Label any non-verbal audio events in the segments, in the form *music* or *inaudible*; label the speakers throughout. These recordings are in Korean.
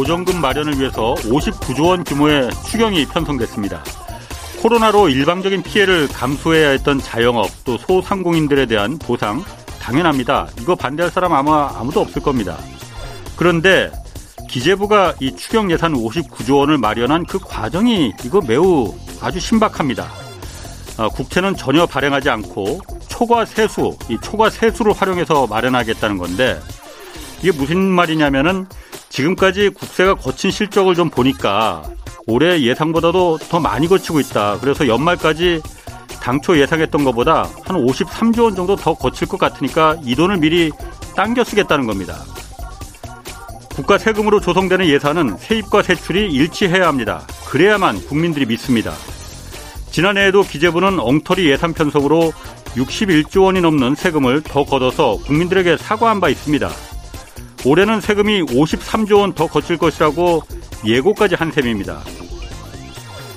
Speaker 1: 보전금 마련을 위해서 59조 원 규모의 추경이 편성됐습니다. 코로나로 일방적인 피해를 감수해야 했던 자영업 또 소상공인들에 대한 보상 당연합니다. 이거 반대할 사람 아마 아무도 없을 겁니다. 그런데 기재부가 이 추경 예산 59조 원을 마련한 그 과정이 이거 매우 아주 신박합니다. 어, 국채는 전혀 발행하지 않고 초과 세수, 이 초과 세수를 활용해서 마련하겠다는 건데 이게 무슨 말이냐면은 지금까지 국세가 거친 실적을 좀 보니까 올해 예상보다도 더 많이 거치고 있다. 그래서 연말까지 당초 예상했던 것보다 한 53조 원 정도 더 거칠 것 같으니까 이 돈을 미리 당겨 쓰겠다는 겁니다. 국가 세금으로 조성되는 예산은 세입과 세출이 일치해야 합니다. 그래야만 국민들이 믿습니다. 지난해에도 기재부는 엉터리 예산 편성으로 61조 원이 넘는 세금을 더 걷어서 국민들에게 사과한 바 있습니다. 올해는 세금이 53조 원 더 거칠 것이라고 예고까지 한 셈입니다.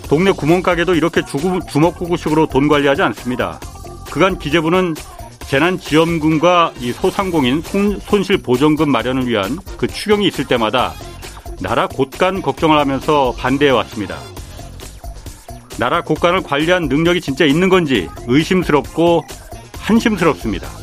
Speaker 1: 동네 구멍가게도 이렇게 주먹구구식으로 돈 관리하지 않습니다. 그간 기재부는 재난지원금과 이 소상공인 손실보전금 마련을 위한 그 추경이 있을 때마다 나라 곳간 걱정을 하면서 반대해 왔습니다. 나라 곳간을 관리한 능력이 진짜 있는 건지 의심스럽고 한심스럽습니다.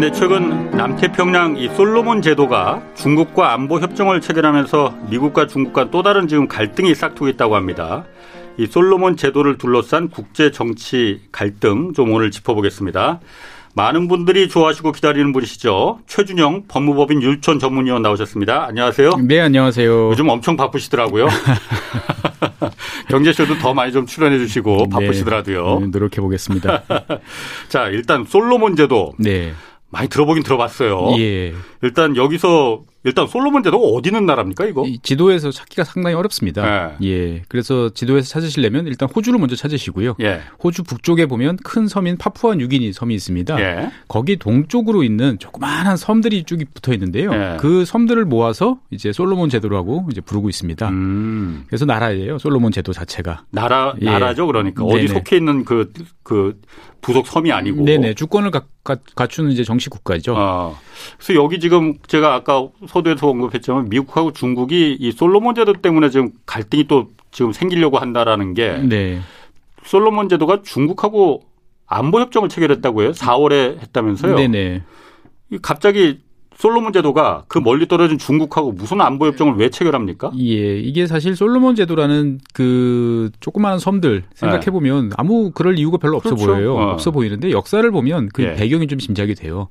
Speaker 1: 네, 최근 남태평양 이 솔로몬 제도가 중국과 안보 협정을 체결하면서 미국과 중국과 또 다른 지금 갈등이 싹트고 있다고 합니다. 이 솔로몬 제도를 둘러싼 국제 정치 갈등 좀 오늘 짚어보겠습니다. 많은 분들이 좋아하시고 기다리는 분이시죠. 최준영 법무법인 율촌 전문위원 나오셨습니다. 안녕하세요.
Speaker 2: 네, 안녕하세요.
Speaker 1: 요즘 엄청 바쁘시더라고요. *laughs* *laughs* 경제쇼도 더 많이 좀 출연해 주시고 네. 바쁘시더라도요.
Speaker 2: 네, 노력해 보겠습니다. *laughs*
Speaker 1: 자, 일단 솔로몬 제도.
Speaker 2: 네.
Speaker 1: 많이 들어보긴 들어봤어요. 예. 일단 여기서 일단 솔로몬 제도가 어디 있는 나라입니까 이거?
Speaker 2: 지도에서 찾기가 상당히 어렵습니다. 예. 예. 그래서 지도에서 찾으시려면 일단 호주를 먼저 찾으시고요. 예. 호주 북쪽에 보면 큰 섬인 파푸아 뉴기니 섬이 있습니다. 예. 거기 동쪽으로 있는 조그마한 섬들이 쭉 붙어 있는데요. 예. 그 섬들을 모아서 이제 솔로몬 제도라고 이제 부르고 있습니다. 음. 그래서 나라예요. 솔로몬 제도 자체가.
Speaker 1: 나라 예. 나라죠. 그러니까 네네. 어디 속해 있는 그그 그 부속 섬이 아니고.
Speaker 2: 네네. 주권을 가, 가, 갖추는 이제 정식 국가죠.
Speaker 1: 아. 그래서 여기 지금 제가 아까 서두에서 언급했지만 미국하고 중국이 이 솔로몬 제도 때문에 지금 갈등이 또 지금 생기려고 한다라는 게 네. 솔로몬 제도가 중국하고 안보 협정을 체결했다고 해요. 4월에 했다면서요. 네네. 갑자기 솔로몬 제도가 그 멀리 떨어진 중국하고 무슨 안보 협정을 왜 체결합니까?
Speaker 2: 예, 이게 사실 솔로몬 제도라는 그 조그마한 섬들 생각해 보면 네. 아무 그럴 이유가 별로 없어 그렇죠. 보여요. 어. 없어 보이는데 역사를 보면 그 예. 배경이 좀 짐작이 돼요.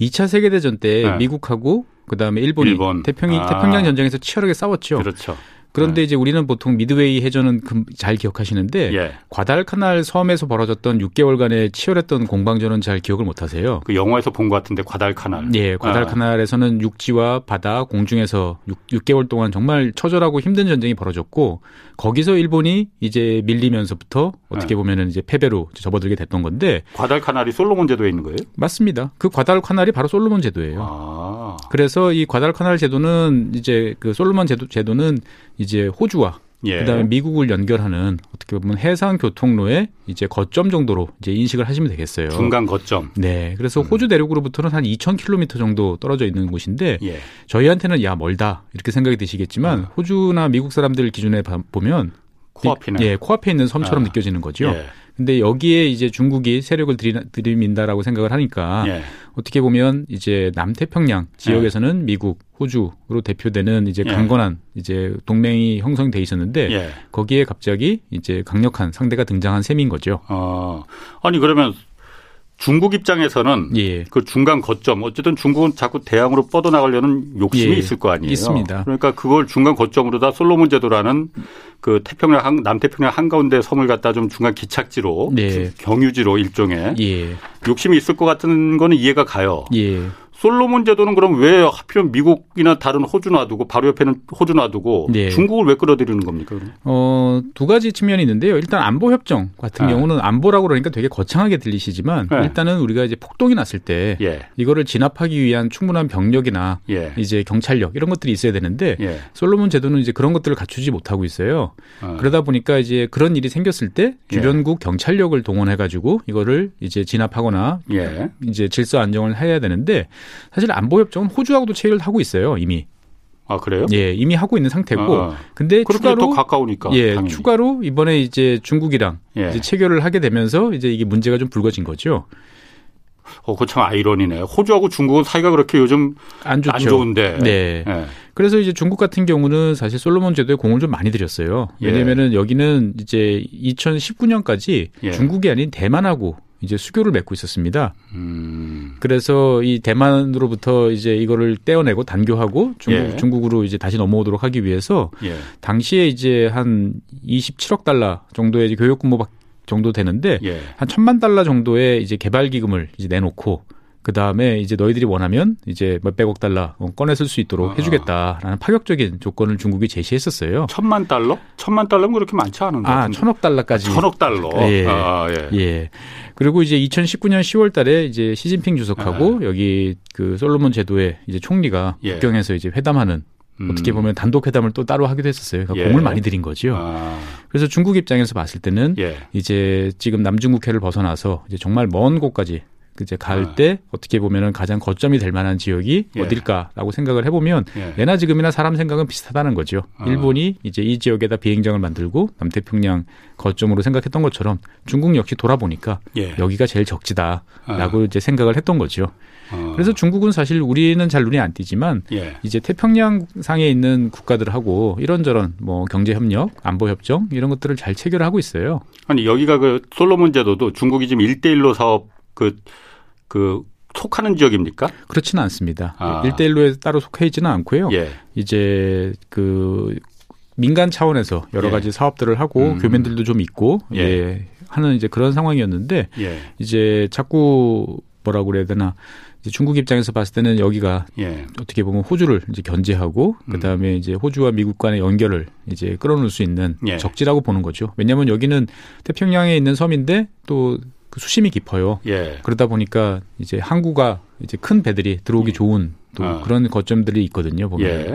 Speaker 2: 2차 세계 대전 때 네. 미국하고 그다음에 일본이 일본. 태평이, 아. 태평양 전쟁에서 치열하게 싸웠죠.
Speaker 1: 그렇죠.
Speaker 2: 그런데 네. 이제 우리는 보통 미드웨이 해전은 잘 기억하시는데 예. 과달카날 섬에서 벌어졌던 6개월간의 치열했던 공방전은 잘 기억을 못 하세요.
Speaker 1: 그 영화에서 본 것 같은데 과달카날.
Speaker 2: 예, 과달카날에서는 아. 육지와 바다, 공중에서 6, 개월 동안 정말 처절하고 힘든 전쟁이 벌어졌고 거기서 일본이 이제 밀리면서부터 어떻게 네. 보면은 이제 패배로 접어들게 됐던 건데
Speaker 1: 과달카날이 솔로몬 제도에 있는 거예요?
Speaker 2: 맞습니다. 그 과달카날이 바로 솔로몬 제도예요. 아. 그래서 이 과달카날 제도는 이제 그 솔로몬 제도 제도는 이제 호주와 예. 그다음에 미국을 연결하는 어떻게 보면 해상 교통로의 이제 거점 정도로 이제 인식을 하시면 되겠어요.
Speaker 1: 중간 거점.
Speaker 2: 네. 그래서 음. 호주 대륙으로부터는 한 2,000km 정도 떨어져 있는 곳인데 예. 저희한테는 야 멀다 이렇게 생각이 드시겠지만 어. 호주나 미국 사람들 기준에 보면
Speaker 1: 코앞이네.
Speaker 2: 예, 코앞에 있는 섬처럼 아. 느껴지는 거죠. 예. 근데 여기에 이제 중국이 세력을 들이, 민다라고 생각을 하니까 예. 어떻게 보면 이제 남태평양 지역에서는 예. 미국, 호주로 대표되는 이제 예. 강건한 이제 동맹이 형성돼 있었는데 예. 거기에 갑자기 이제 강력한 상대가 등장한 셈인 거죠.
Speaker 1: 어. 아니 그러면 중국 입장에서는 예. 그 중간 거점 어쨌든 중국은 자꾸 대항으로 뻗어나가려는 욕심이 예. 있을 거 아니에요.
Speaker 2: 있습니다.
Speaker 1: 그러니까 그걸 중간 거점으로 다 솔로몬 제도라는 그 태평양 한, 남태평양 한가운데 섬을 갖다 좀 중간 기착지로 예. 경유지로 일종의 예. 욕심이 있을 것 같은 거는 이해가 가요. 예. 솔로몬 제도는 그럼 왜 하필 미국이나 다른 호주 놔두고 바로 옆에는 호주 놔두고 네. 중국을 왜 끌어들이는 겁니까?
Speaker 2: 어, 두 가지 측면이 있는데요. 일단 안보 협정 같은 네. 경우는 안보라고 그러니까 되게 거창하게 들리시지만 네. 일단은 우리가 이제 폭동이 났을 때 예. 이거를 진압하기 위한 충분한 병력이나 예. 이제 경찰력 이런 것들이 있어야 되는데 예. 솔로몬 제도는 이제 그런 것들을 갖추지 못하고 있어요. 어. 그러다 보니까 이제 그런 일이 생겼을 때 예. 주변국 경찰력을 동원해 가지고 이거를 이제 진압하거나 예. 이제 질서 안정을 해야 되는데 사실 안보협정은 호주하고도 체결을 하고 있어요 이미.
Speaker 1: 아 그래요?
Speaker 2: 예, 이미 하고 있는 상태고. 아, 아. 근데 추가로
Speaker 1: 가까우니까.
Speaker 2: 예, 당연히. 추가로 이번에 이제 중국이랑 예. 이제 체결을 하게 되면서 이제 이게 문제가 좀 불거진 거죠.
Speaker 1: 어, 그참 아이러니네. 호주하고 중국은 사이가 그렇게 요즘 안, 좋죠. 안 좋은데.
Speaker 2: 네. 네. 그래서 이제 중국 같은 경우는 사실 솔로몬 제도에 공을 좀 많이 들였어요. 예. 왜냐면은 예. 여기는 이제 2019년까지 예. 중국이 아닌 대만하고 이제 수교를 맺고 있었습니다. 음. 그래서 이 대만으로부터 이제 이거를 떼어내고 단교하고 중국, 예. 중국으로 이제 다시 넘어오도록 하기 위해서 예. 당시에 이제 한 27억 달러 정도의 교육 근무 정도 되는데 예. 한 천만 달러 정도의 이제 개발 기금을 이제 내놓고 그 다음에 이제 너희들이 원하면 이제 몇백억 달러 꺼내 쓸 수 있도록 아. 해주겠다라는 파격적인 조건을 중국이 제시했었어요.
Speaker 1: 천만 달러? 천만 달러면 그렇게 많지 않은데.
Speaker 2: 아, 천억 달러까지.
Speaker 1: 천억 달러.
Speaker 2: 예. 아, 예. 예. 그리고 이제 2019년 10월 달에 이제 시진핑 주석하고 아. 여기 그 솔로몬 제도의 이제 총리가 예. 국경에서 이제 회담하는 음. 어떻게 보면 단독 회담을 또 따로 하기도 했었어요. 그러니까 예. 공을 많이 들인 거죠. 아. 그래서 중국 입장에서 봤을 때는 예. 이제 지금 남중국해를 벗어나서 이제 정말 먼 곳까지 이제 갈때 아. 어떻게 보면은 가장 거점이 될 만한 지역이 예. 어딜까라고 생각을 해보면 예. 예나 지금이나 사람 생각은 비슷하다는 거죠. 아. 일본이 이제 이 지역에다 비행장을 만들고 남태평양 거점으로 생각했던 것처럼 중국 역시 돌아보니까 예. 여기가 제일 적지다라고 아. 이제 생각을 했던 거죠. 어. 그래서 중국은 사실 우리는 잘 눈에 안 띄지만 예. 이제 태평양 상에 있는 국가들하고 이런저런 뭐 경제 협력, 안보 협정 이런 것들을 잘 체결하고 있어요.
Speaker 1: 아니 여기가 그 솔로몬 제도도 중국이 지금 일대일로 사업 그 그그 속하는 지역입니까?
Speaker 2: 그렇지는 않습니다. 아. 1대1로에 따로 속해 있지는 않고요. 예. 이제 그 민간 차원에서 여러 예. 가지 사업들을 하고 음. 교민들도 좀 있고 예. 예. 하는 이제 그런 상황이었는데 예. 이제 자꾸 뭐라고 그래야 되나 중국 입장에서 봤을 때는 여기가 예. 어떻게 보면 호주를 이제 견제하고 음. 그다음에 이제 호주와 미국 간의 연결을 이제 끌어놓을 수 있는 예. 적지라고 보는 거죠. 왜냐하면 여기는 태평양에 있는 섬인데 또 그 수심이 깊어요. 예. 그러다 보니까 이제 항구가 이제 큰 배들이 들어오기 예. 좋은 또 아. 그런 거점들이 있거든요. 보면. 예.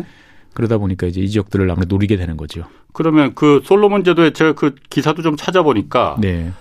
Speaker 2: 그러다 보니까 이제 이 지역들을 아무래도 노리게 되는 거죠.
Speaker 1: 그러면 그 솔로몬 제도에 제가 그 기사도 좀 찾아보니까 네.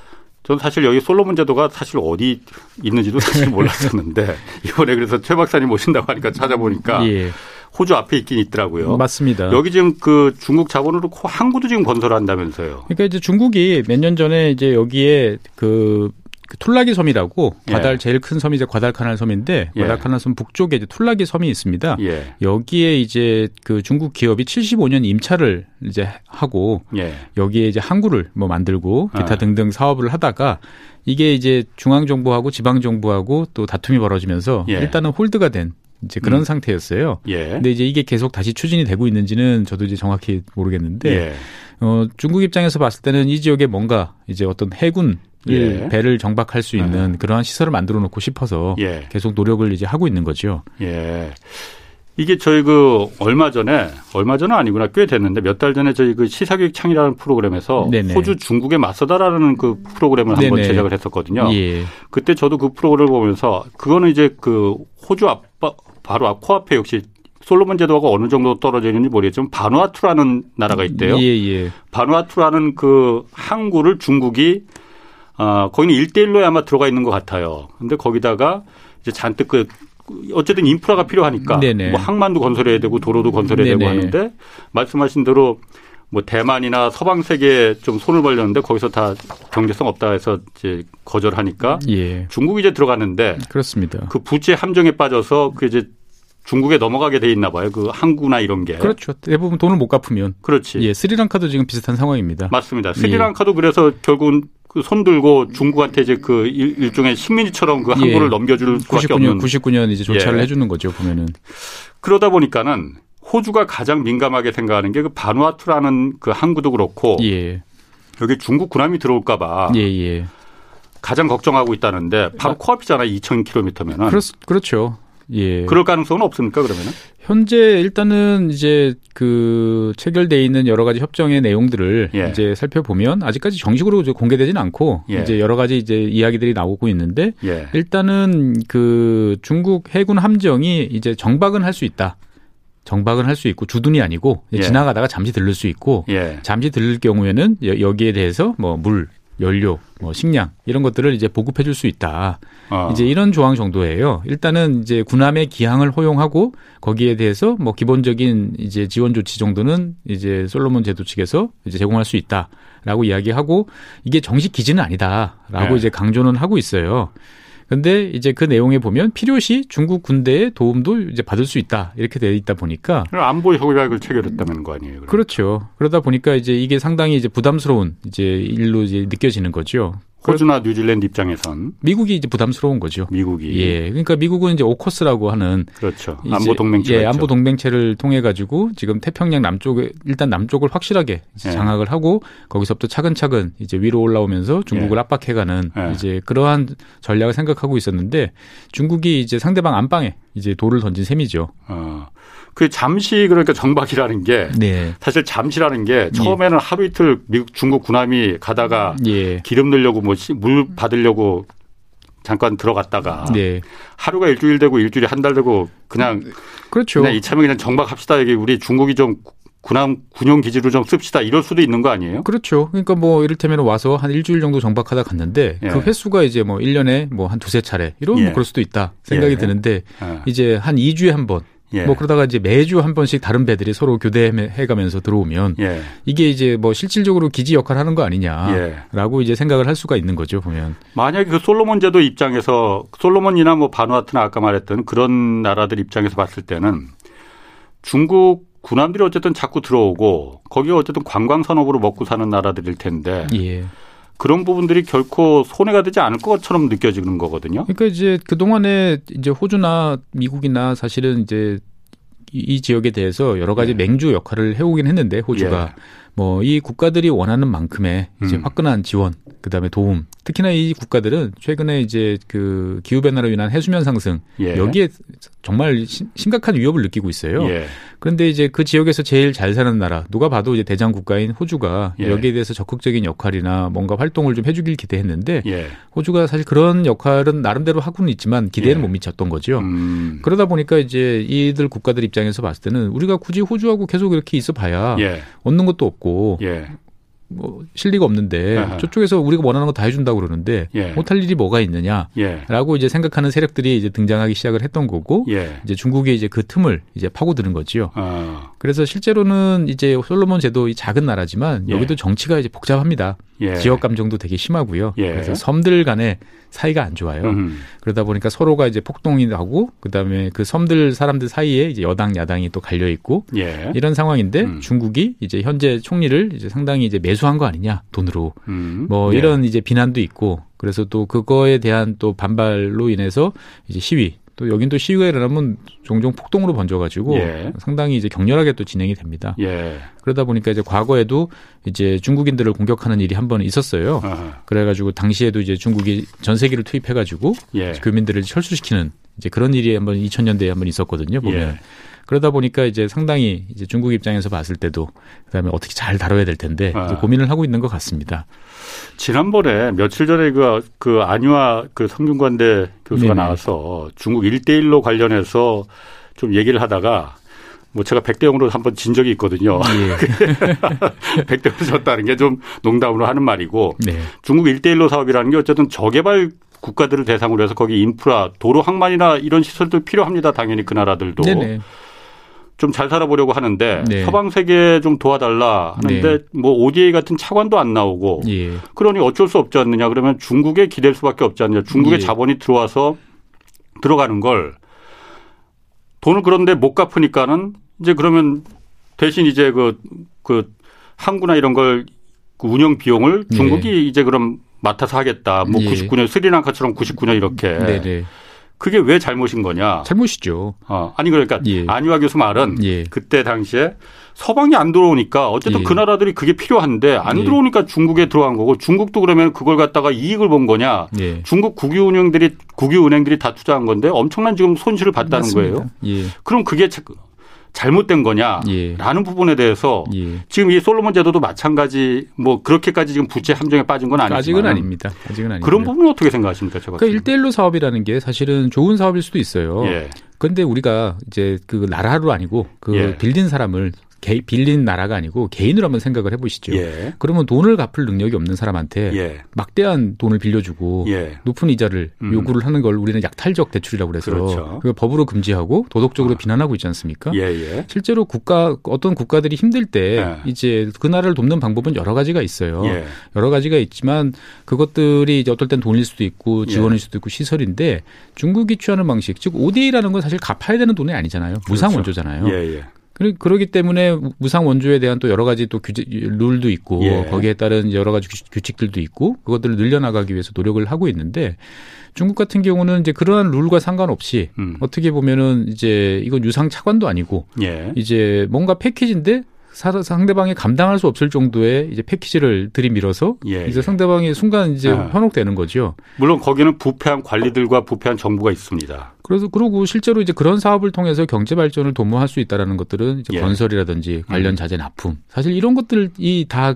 Speaker 1: 저는 사실 여기 솔로몬 제도가 사실 어디 있는지도 사실 *laughs* 몰랐었는데 이번에 그래서 최 박사님 모신다고 하니까 찾아보니까 예. 호주 앞에 있긴 있더라고요.
Speaker 2: 맞습니다.
Speaker 1: 여기 지금 그 중국 자본으로 항구도 지금 건설한다면서요.
Speaker 2: 그러니까 이제 중국이 몇 년 전에 이제 여기에 그 그 툴라기 섬이라고 예. 과달 제일 큰 섬이 이제 과달카날 섬인데 예. 과달카날 섬 북쪽에 이제 툴라기 섬이 있습니다. 예. 여기에 이제 그 중국 기업이 75년 임차를 이제 하고 예. 여기에 이제 항구를 뭐 만들고 기타 아. 등등 사업을 하다가 이게 이제 중앙 정부하고 지방 정부하고 또 다툼이 벌어지면서 예. 일단은 홀드가 된 이제 그런 음. 상태였어요. 예. 근데 이제 이게 계속 다시 추진이 되고 있는지는 저도 이제 정확히 모르겠는데 예. 어, 중국 입장에서 봤을 때는 이 지역에 뭔가 이제 어떤 해군 예. 배를 정박할 수 있는 아. 그러한 시설을 만들어 놓고 싶어서 예. 계속 노력을 이제 하고 있는 거죠.
Speaker 1: 예. 이게 저희 그 얼마 전에 얼마 전은 아니구나 꽤 됐는데 몇 달 전에 저희 그 시사교육 창이라는 프로그램에서 네네. 호주 중국에 맞서다라는 그 프로그램을 한번 네네. 제작을 했었거든요. 예. 그때 저도 그 프로그램을 보면서 그거는 이제 그 호주 앞 바로 앞 코앞에 역시 솔로몬 제도가 어느 정도 떨어져 있는지 모르겠지만 바누아투라는 나라가 있대요. 예, 예. 바누아투라는 그 항구를 중국이 어, 거기는 일대일로에 아마 들어가 있는 것 같아요. 근데 거기다가 이제 잔뜩 그 어쨌든 인프라가 필요하니까 네네. 뭐 항만도 건설해야 되고 도로도 건설해야 네네. 되고 하는데 말씀하신 대로 뭐 대만이나 서방 세계에 좀 손을 벌렸는데 거기서 다 경제성 없다 해서 이제 거절하니까 예. 중국이 이제 들어갔는데
Speaker 2: 그렇습니다.
Speaker 1: 그 부채 함정에 빠져서 그 이제 중국에 넘어가게 돼 있나 봐요. 그 항구나 이런 게.
Speaker 2: 그렇죠. 대부분 돈을 못 갚으면.
Speaker 1: 그렇지.
Speaker 2: 예, 스리랑카도 지금 비슷한 상황입니다.
Speaker 1: 맞습니다. 스리랑카도 예. 그래서 결국은 그 손 들고 중국한테 이제 그 일, 종의 식민지처럼 그 항구를 예. 넘겨줄 수밖에 99년, 없는.
Speaker 2: 99년 이제 조차를 예. 해주는 거죠 보면은.
Speaker 1: 그러다 보니까는 호주가 가장 민감하게 생각하는 게 그 바누아투라는 그 항구도 그렇고 예. 여기 중국 군함이 들어올까봐. 예, 예. 가장 걱정하고 있다는데 바로 코앞이잖아요. 2,000km면은.
Speaker 2: 그렇, 그렇죠.
Speaker 1: 예. 그럴 가능성은 없습니까 그러면은?
Speaker 2: 현재 일단은 이제 그 체결돼 있는 여러 가지 협정의 내용들을 예. 이제 살펴보면 아직까지 정식으로 공개되지는 않고 예. 이제 여러 가지 이제 이야기들이 나오고 있는데 예. 일단은 그 중국 해군 함정이 이제 정박은 할 수 있다. 정박은 할 수 있고 주둔이 아니고 예. 지나가다가 잠시 들를 수 있고 예. 잠시 들을 경우에는 여기에 대해서 뭐 물, 연료, 뭐 식량 이런 것들을 이제 보급해 줄 수 있다. 어. 이제 이런 조항 정도예요. 일단은 이제 군함의 기항을 허용하고 거기에 대해서 뭐 기본적인 이제 지원 조치 정도는 이제 솔로몬 제도 측에서 이제 제공할 수 있다라고 이야기하고 이게 정식 기지는 아니다라고 네. 이제 강조는 하고 있어요. 근데 이제 그 내용에 보면 필요시 중국 군대의 도움도 이제 받을 수 있다 이렇게 돼 있다 보니까
Speaker 1: 안보 협약을 체결했다는 거 아니에요?
Speaker 2: 그러니까. 그렇죠 그러다 보니까 이제 이게 상당히 이제 부담스러운 이제 일로 이제 느껴지는 거죠.
Speaker 1: 호주나 뉴질랜드 입장에선
Speaker 2: 미국이 이제 부담스러운 거죠.
Speaker 1: 미국이
Speaker 2: 예, 그러니까 미국은 이제 오커스라고 하는
Speaker 1: 그렇죠. 안보 동맹체
Speaker 2: 예, 안보 동맹체를 통해 가지고 지금 태평양 남쪽에 일단 남쪽을 확실하게 예. 장악을 하고 거기서부터 차근차근 이제 위로 올라오면서 중국을 예. 압박해가는 예. 이제 그러한 전략을 생각하고 있었는데 중국이 이제 상대방 안방에 이제 돌을 던진 셈이죠. 어.
Speaker 1: 그 잠시 그러니까 정박이라는 게 네. 사실 잠시라는 게 처음에는 예. 하루 이틀 미국 중국 군함이 가다가 예. 기름 넣으려고 뭐 물 받으려고 잠깐 들어갔다가 네. 하루가 일주일 되고 일주일이 한 달 되고 그냥 그렇죠. 그냥 이참에 그냥 정박합시다 여기 우리 중국이 좀 군함 군용 기지로 좀 씁시다 이럴 수도 있는 거 아니에요?
Speaker 2: 그렇죠. 그러니까 뭐 이를테면 와서 한 일주일 정도 정박하다 갔는데 예. 그 횟수가 이제 뭐 1년에 뭐 한 두세 차례 이런 예. 뭐 그럴 수도 있다 생각이 예. 드는데 예. 이제 한 2주에 한 번 예. 뭐 그러다가 이제 매주 한 번씩 다른 배들이 서로 교대해 가면서 들어오면 예. 이게 이제 뭐 실질적으로 기지 역할을 하는 거 아니냐라고 예. 이제 생각을 할 수가 있는 거죠 보면
Speaker 1: 만약에 그 솔로몬 제도 입장에서 솔로몬이나 뭐 바누아트나 아까 말했던 그런 나라들 입장에서 봤을 때는 중국 군함들이 어쨌든 자꾸 들어오고 거기가 어쨌든 관광 산업으로 먹고 사는 나라들일 텐데 예. 그런 부분들이 결코 손해가 되지 않을 것처럼 느껴지는 거거든요.
Speaker 2: 그러니까 이제 그 동안에 이제 호주나 미국이나 사실은 이제 이 지역에 대해서 여러 가지 예. 맹주 역할을 해오긴 했는데 호주가 예. 뭐 이 국가들이 원하는 만큼의 이제 음. 화끈한 지원, 그다음에 도움. 특히나 이 국가들은 최근에 이제 그 기후 변화로 인한 해수면 상승 예. 여기에 정말 심각한 위협을 느끼고 있어요. 예. 그런데 이제 그 지역에서 제일 잘 사는 나라 누가 봐도 이제 대장 국가인 호주가 예. 여기에 대해서 적극적인 역할이나 뭔가 활동을 좀 해주길 기대했는데 예. 호주가 사실 그런 역할은 나름대로 하고는 있지만 기대는 예. 못 미쳤던 거죠. 음. 그러다 보니까 이제 이들 국가들 입장에서 봤을 때는 우리가 굳이 호주하고 계속 이렇게 있어봐야 예. 얻는 것도 없고 없고 예. 뭐 실리가 없는데 아하. 저쪽에서 우리가 원하는 거 다 해준다고 그러는데 예. 못할 일이 뭐가 있느냐라고 예. 이제 생각하는 세력들이 이제 등장하기 시작을 했던 거고 예. 이제 중국이 이제 그 틈을 이제 파고드는 거지요. 아. 그래서 실제로는 이제 솔로몬 제도 이 작은 나라지만 예. 여기도 정치가 이제 복잡합니다. 예. 지역 감정도 되게 심하고요. 예. 그래서 섬들 간에 사이가 안 좋아요. 음. 그러다 보니까 서로가 이제 폭동이 나고 그다음에 그 섬들 사람들 사이에 이제 여당 야당이 또 갈려 있고 예. 이런 상황인데 음. 중국이 이제 현재 총리를 이제 상당히 이제 매수한 거 아니냐 돈으로 음. 뭐 예. 이런 이제 비난도 있고 그래서 또 그거에 대한 또 반발로 인해서 이제 시위 또 여긴 또 시위가 일어나면 종종 폭동으로 번져가지고 예. 상당히 이제 격렬하게 또 진행이 됩니다. 예. 그러다 보니까 이제 과거에도 이제 중국인들을 공격하는 일이 한 번 있었어요. 아하. 그래가지고 당시에도 이제 중국이 전세기를 투입해가지고 예. 교민들을 철수시키는 이제 그런 일이 한번 2000년대에 한번 있었거든요. 보면. 예. 그러다 보니까 이제 상당히 이제 중국 입장에서 봤을 때도 그다음에 어떻게 잘 다뤄야 될 텐데 아. 고민을 하고 있는 것 같습니다.
Speaker 1: 지난번에 며칠 전에 그, 그 안유아 그 성균관대 교수가 네네. 나와서 중국 일대일로 관련해서 좀 얘기를 하다가 뭐 제가 백대영으로 한번 진 적이 있거든요. 예. *laughs* 백대영으로 졌다는 게 좀 농담으로 하는 말이고 네. 중국 일대일로 사업이라는 게 어쨌든 저개발 국가들을 대상으로 해서 거기 인프라, 도로 항만이나 이런 시설들 필요합니다. 당연히 그 나라들도. 네네. 좀 잘 살아보려고 하는데 네. 서방 세계에 좀 도와달라 하는데 네. 뭐 ODA 같은 차관도 안 나오고 예. 그러니 어쩔 수 없지 않느냐 그러면 중국에 기댈 수밖에 없지 않느냐 중국의 예. 자본이 들어와서 들어가는 걸 돈을 그런데 못 갚으니까는 이제 그러면 대신 이제 그, 그 항구나 이런 걸 그 운영 비용을 예. 중국이 예. 이제 그럼 맡아서 하겠다. 뭐 99년 예. 스리랑카처럼 99년 이렇게. 네네. 그게 왜 잘못인 거냐?
Speaker 2: 잘못이죠.
Speaker 1: 어, 아니 그러니까 예. 안유아 교수 말은 예. 그때 당시에 서방이 안 들어오니까 어쨌든 예. 그 나라들이 그게 필요한데 안 예. 들어오니까 중국에 들어간 거고 중국도 그러면 그걸 갖다가 이익을 본 거냐? 예. 중국 국유 은행들이 국유 은행들이 다 투자한 건데 엄청난 지금 손실을 봤다는 맞습니다. 거예요. 예. 그럼 그게 잘못된 거냐라는 예. 부분에 대해서 예. 지금 이 솔로몬 제도도 마찬가지 뭐 그렇게까지 지금 부채 함정에 빠진 건 아니지만
Speaker 2: 아직은 아닙니다. 아직은 아닙니다.
Speaker 1: 그런 부분은 어떻게 생각하십니까? 제가
Speaker 2: 1대1로 사업이라는 게 사실은 좋은 사업일 수도 있어요. 예. 그런데 우리가 이제 그 나라로 아니고 그 예. 빌린 사람을 개, 빌린 나라가 아니고 개인으로 한번 생각을 해보시죠. 예. 그러면 돈을 갚을 능력이 없는 사람한테 예. 막대한 돈을 빌려주고 예. 높은 이자를 음. 요구를 하는 걸 우리는 약탈적 대출이라고 그래서 그렇죠. 그 법으로 금지하고 도덕적으로 아. 비난하고 있지 않습니까? 예, 예. 실제로 국가 어떤 국가들이 힘들 때 예. 이제 그 나라를 돕는 방법은 여러 가지가 있어요. 여러 가지가 있지만 그것들이 이제 어떨 땐 돈일 수도 있고 지원일 수도 있고 시설인데 중국이 취하는 방식 즉 ODA라는 건 사실 갚아야 되는 돈이 아니잖아요. 무상 그렇죠. 원조잖아요. 그 러기 때문에 무상 원조에 대한 또 여러 가지 또 규제 룰도 있고 예. 거기에 따른 여러 가지 규칙들도 있고 그것들을 늘려나가기 위해서 노력을 하고 있는데 중국 같은 경우는 이제 그러한 룰과 상관없이 음. 어떻게 보면은 이제 이건 유상 차관도 아니고 예. 이제 뭔가 패키지인데 상대방이 감당할 수 없을 정도의 이제 패키지를 들이밀어서 예, 이제 예. 상대방이 순간 이제 아. 현혹되는 거죠.
Speaker 1: 물론 거기는 부패한 관리들과 부패한 정부가 있습니다.
Speaker 2: 그래서 그리고 실제로 이제 그런 사업을 통해서 경제 발전을 도모할 수 있다라는 것들은 이제 예. 건설이라든지 관련 음. 자재 납품 사실 이런 것들이 다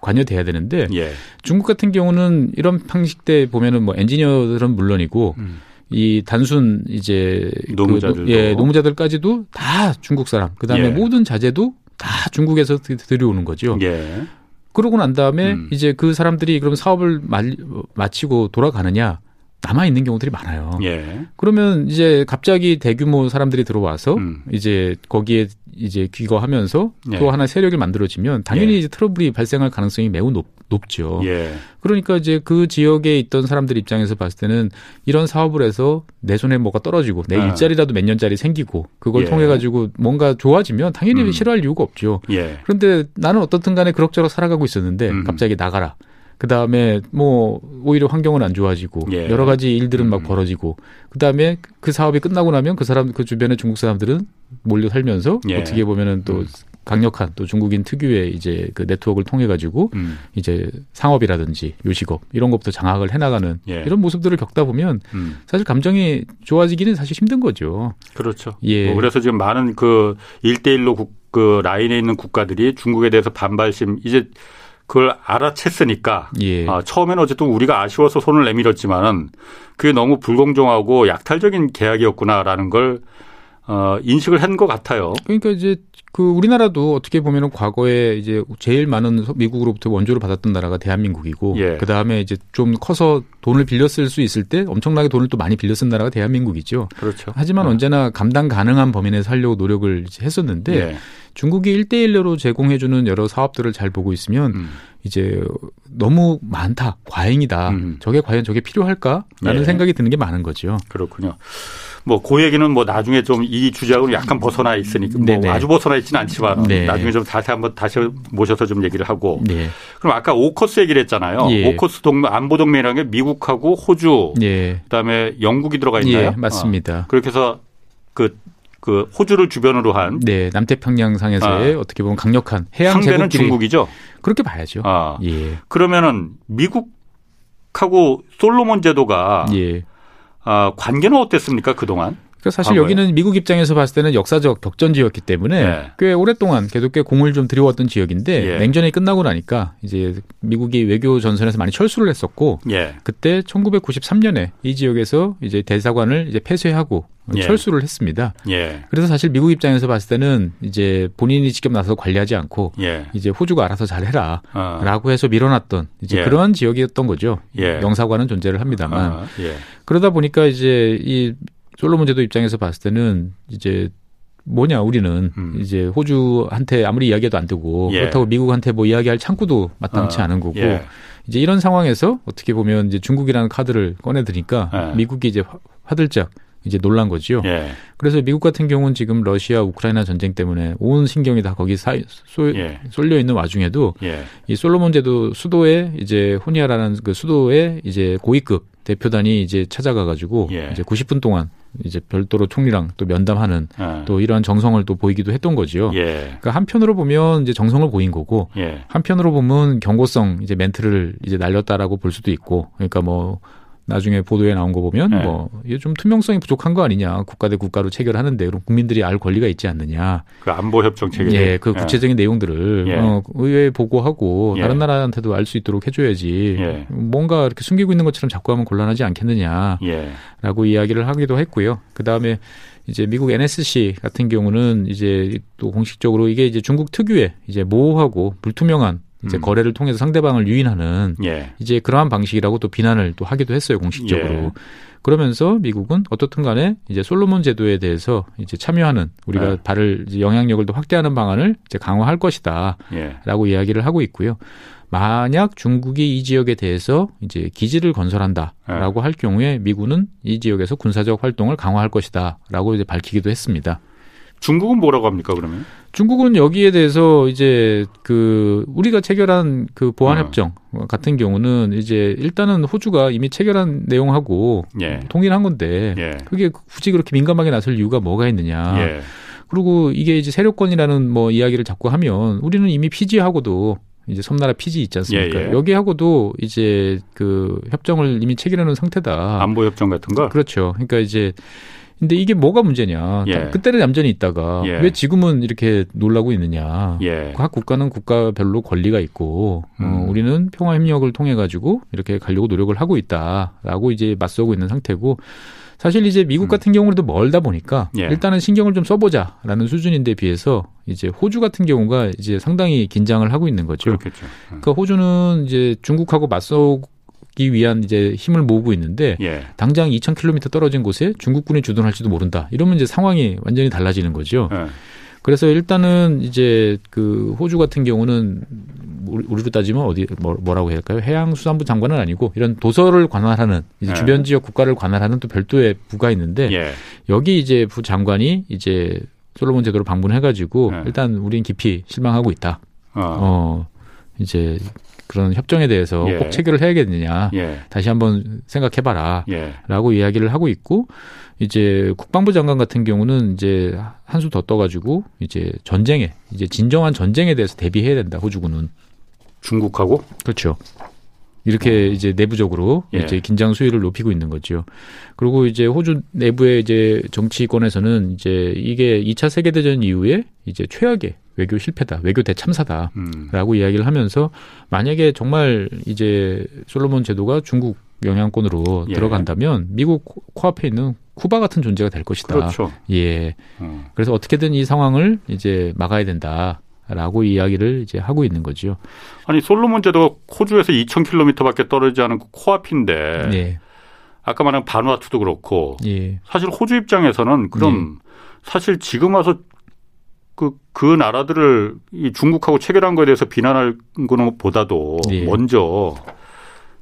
Speaker 2: 관여돼야 되는데 예. 중국 같은 경우는 이런 방식 때 보면은 뭐 엔지니어들은 물론이고 음. 이 단순 이제
Speaker 1: 노무자들
Speaker 2: 그, 예, 노무자들까지도 다 중국 사람. 그다음에 예. 모든 자재도 다 중국에서 들여오는 거죠. 예. 그러고 난 다음에 음. 이제 그 사람들이 그럼 사업을 마치고 돌아가느냐 남아 있는 경우들이 많아요. 예. 그러면 이제 갑자기 대규모 사람들이 들어와서 음. 이제 거기에 이제 귀거하면서 예. 또 하나 세력이 만들어지면 당연히 예. 이제 트러블이 발생할 가능성이 매우 높, 높죠. 예. 그러니까 이제 그 지역에 있던 사람들 입장에서 봤을 때는 이런 사업을 해서 내 손에 뭐가 떨어지고 내 아. 일자리라도 몇 년짜리 생기고 그걸 예. 통해 가지고 뭔가 좋아지면 당연히 음. 싫어할 이유가 없죠. 예. 그런데 나는 어떻든 간에 그럭저럭 살아가고 있었는데 음. 갑자기 나가라. 그 다음에 뭐 오히려 환경은 안 좋아지고 예. 여러 가지 일들은 막 음. 벌어지고 그 다음에 그 사업이 끝나고 나면 그 사람 그 주변의 중국 사람들은 몰려 살면서 예. 어떻게 보면은 또 음. 강력한 또 중국인 특유의 이제 그 네트워크를 통해 가지고 음. 이제 상업이라든지 요식업 이런 것부터 장악을 해나가는 예. 이런 모습들을 겪다 보면 음. 사실 감정이 좋아지기는 사실 힘든 거죠.
Speaker 1: 그렇죠. 예. 뭐 그래서 지금 많은 그 일대일로 국, 그 라인에 있는 국가들이 중국에 대해서 반발심 이제 그걸 알아챘으니까 예. 어, 처음에는 어쨌든 우리가 아쉬워서 손을 내밀었지만은 그게 너무 불공정하고 약탈적인 계약이었구나라는 걸 어, 인식을 한 것 같아요.
Speaker 2: 그러니까 이제 그 우리나라도 어떻게 보면은 과거에 이제 제일 많은 미국으로부터 원조를 받았던 나라가 대한민국이고 예. 그 다음에 이제 좀 커서 돈을 빌렸을 수 있을 때 엄청나게 돈을 또 많이 빌렸은 나라가 대한민국이죠.
Speaker 1: 그렇죠.
Speaker 2: 하지만 네. 언제나 감당 가능한 범위 내에 살려고 노력을 했었는데 예. 중국이 일대일로 제공해주는 여러 사업들을 잘 보고 있으면 음. 이제 너무 많다, 과잉이다. 음. 저게 과연 저게 필요할까라는 예. 생각이 드는 게 많은 거죠.
Speaker 1: 그렇군요. 뭐그 얘기는 뭐 나중에 좀 이 주제하고는 약간 벗어나 있으니까 뭐 네네. 아주 벗어나 있지는 않지만 네. 나중에 좀 다시 한번 다시 모셔서 좀 얘기를 하고 네. 그럼 아까 오커스 얘기를 했잖아요. 예. 오커스 동맹 안보 동맹이라는 게 미국하고 호주 예. 그다음에 영국이 들어가 있나요? 예,
Speaker 2: 맞습니다.
Speaker 1: 어. 그렇게 해서 그 그 호주를 주변으로 한
Speaker 2: 네, 남태평양상에서의 아. 어떻게 보면 강력한 해양
Speaker 1: 상대는 중국이죠.
Speaker 2: 그렇게 봐야죠.
Speaker 1: 아. 예. 그러면은 미국하고 솔로몬 제도가 예. 아, 관계는 어땠습니까 그동안?
Speaker 2: 그러니까 사실 과거에. 여기는 미국 입장에서 봤을 때는 역사적 격전지였기 때문에 예. 꽤 오랫동안 계속 꽤 공을 좀 들여왔던 지역인데 예. 냉전이 끝나고 나니까 이제 미국이 외교 전선에서 많이 철수를 했었고 예. 그때 1993년에 이 지역에서 이제 대사관을 이제 폐쇄하고 예. 철수를 했습니다. 예. 그래서 사실 미국 입장에서 봤을 때는 이제 본인이 직접 나서 관리하지 않고 예. 이제 호주가 알아서 잘 해라라고 어. 해서 밀어놨던 이제 그러한 지역이었던 거죠. 영사관은 존재를 합니다만 어. 그러다 보니까 이제 이 솔로몬 제도 입장에서 봤을 때는 이제 뭐냐 우리는 음. 이제 호주한테 아무리 이야기해도 안 되고 예. 그렇다고 미국한테 뭐 이야기할 창구도 마땅치 어. 않은 거고 예. 이제 이런 상황에서 어떻게 보면 이제 중국이라는 카드를 꺼내드니까 예. 미국이 이제 화들짝 이제 놀란 거죠. 예. 그래서 미국 같은 경우는 지금 러시아 우크라이나 전쟁 때문에 온 신경이 다 거기 사, 쏠, 예. 쏠려 있는 와중에도 예. 이 솔로몬 제도 수도에 이제 호니아라는 그 수도에 이제 고위급 대표단이 이제 찾아가가지고 예. 이제 90분 동안 이제 별도로 총리랑 또 면담하는 예. 또 이러한 정성을 또 보이기도 했던 거지요. 예. 그러니까 한편으로 보면 이제 정성을 보인 거고 예. 한편으로 보면 경고성 이제 멘트를 이제 날렸다라고 볼 수도 있고 그러니까 뭐 나중에 보도에 나온 거 보면 네. 뭐 이게 좀 투명성이 부족한 거 아니냐 국가 대 국가로 체결하는데 그럼 국민들이 알 권리가 있지 않느냐
Speaker 1: 그 안보 협정 체결
Speaker 2: 예, 그 예. 구체적인 예. 내용들을 예. 어, 의회에 보고하고 예. 다른 나라한테도 알 수 있도록 해줘야지 예. 뭔가 이렇게 숨기고 있는 것처럼 자꾸 하면 곤란하지 않겠느냐라고 예. 이야기를 하기도 했고요 그 다음에 이제 미국 NSC 같은 경우는 이제 또 공식적으로 이게 이제 중국 특유의 이제 모호하고 불투명한 이제 음. 거래를 통해서 상대방을 유인하는 예. 이제 그러한 방식이라고 또 비난을 또 하기도 했어요 공식적으로. 예. 그러면서 미국은 어떻든 간에 이제 솔로몬 제도에 대해서 이제 참여하는 우리가 예. 발을 영향력을 더 확대하는 방안을 이제 강화할 것이다라고 예. 이야기를 하고 있고요. 만약 중국이 이 지역에 대해서 이제 기지를 건설한다라고 예. 할 경우에 미군은 이 지역에서 군사적 활동을 강화할 것이다라고 이제 밝히기도 했습니다.
Speaker 1: 중국은 뭐라고 합니까 그러면?
Speaker 2: 중국은 여기에 대해서 이제 그 우리가 체결한 그 보안 협정 어. 같은 경우는 이제 일단은 호주가 이미 체결한 내용하고 예. 동일한 건데 예. 그게 굳이 그렇게 민감하게 나설 이유가 뭐가 있느냐. 예. 그리고 이게 이제 세력권이라는 뭐 이야기를 자꾸 하면 우리는 이미 피지하고도 이제 섬나라 피지 있지 않습니까? 예, 예. 여기하고도 이제 그 협정을 이미 체결해 놓은 상태다.
Speaker 1: 안보 협정 같은 거?
Speaker 2: 그렇죠. 그러니까 이제 근데 이게 뭐가 문제냐. 예. 그때는 얌전히 있다가 예. 왜 지금은 이렇게 놀라고 있느냐. 예. 각 국가는 국가별로 권리가 있고 어, 음. 어, 우리는 평화 협력을 통해 가지고 이렇게 가려고 노력을 하고 있다라고 이제 맞서고 있는 상태고 사실 이제 미국 음. 같은 경우도 멀다 보니까 예. 일단은 신경을 좀 써보자라는 수준인데 비해서 이제 호주 같은 경우가 이제 상당히 긴장을 하고 있는 거죠.
Speaker 1: 그렇겠죠.
Speaker 2: 음. 그러니까 호주는 이제 중국하고 맞서 기 위한 이제 힘을 모으고 있는데 예. 당장 2,000km 떨어진 곳에 중국군이 주둔할지도 모른다. 이러면 이제 상황이 완전히 달라지는 거죠. 예. 그래서 일단은 이제 그 호주 같은 경우는 우리로 따지면 어디 뭐, 뭐라고 해야 할까요? 해양수산부 장관은 아니고 이런 도서를 관할하는 이제 예. 주변 지역 국가를 관할하는 또 별도의 부가 있는데 예. 여기 이제 부 장관이 이제 솔로몬 제도로 방문해가지고 예. 일단 우린 깊이 실망하고 있다. 어, 어 이제 그런 협정에 대해서 예. 꼭 체결을 해야겠느냐 예. 다시 한번 생각해봐라라고 예. 이야기를 하고 있고 이제 국방부 장관 같은 경우는 이제 한 수 더 떠가지고 이제 전쟁에 이제 진정한 전쟁에 대해서 대비해야 된다 호주군은
Speaker 1: 중국하고
Speaker 2: 그렇죠. 이렇게 어. 이제 내부적으로 예. 이제 긴장 수위를 높이고 있는 거죠. 그리고 이제 호주 내부의 이제 정치권에서는 이제 이게 2차 세계 대전 이후에 이제 최악의 외교 실패다, 외교 대참사다라고 음. 이야기를 하면서 만약에 정말 이제 솔로몬 제도가 중국 영향권으로 예. 들어간다면 미국 코앞에 있는 쿠바 같은 존재가 될 것이다.
Speaker 1: 그렇죠.
Speaker 2: 예. 음. 그래서 어떻게든 이 상황을 이제 막아야 된다. 라고 이야기를 이제 하고 있는 거죠.
Speaker 1: 아니 솔로몬 제도가 호주에서 2,000km밖에 떨어지지 않은 그 코앞인데 네. 아까 말한 바누아투도 그렇고 예. 사실 호주 입장에서는 그럼 예. 사실 지금 와서 그, 그 나라들을 이 중국하고 체결한 거에 대해서 비난할 거는 보다도 예. 먼저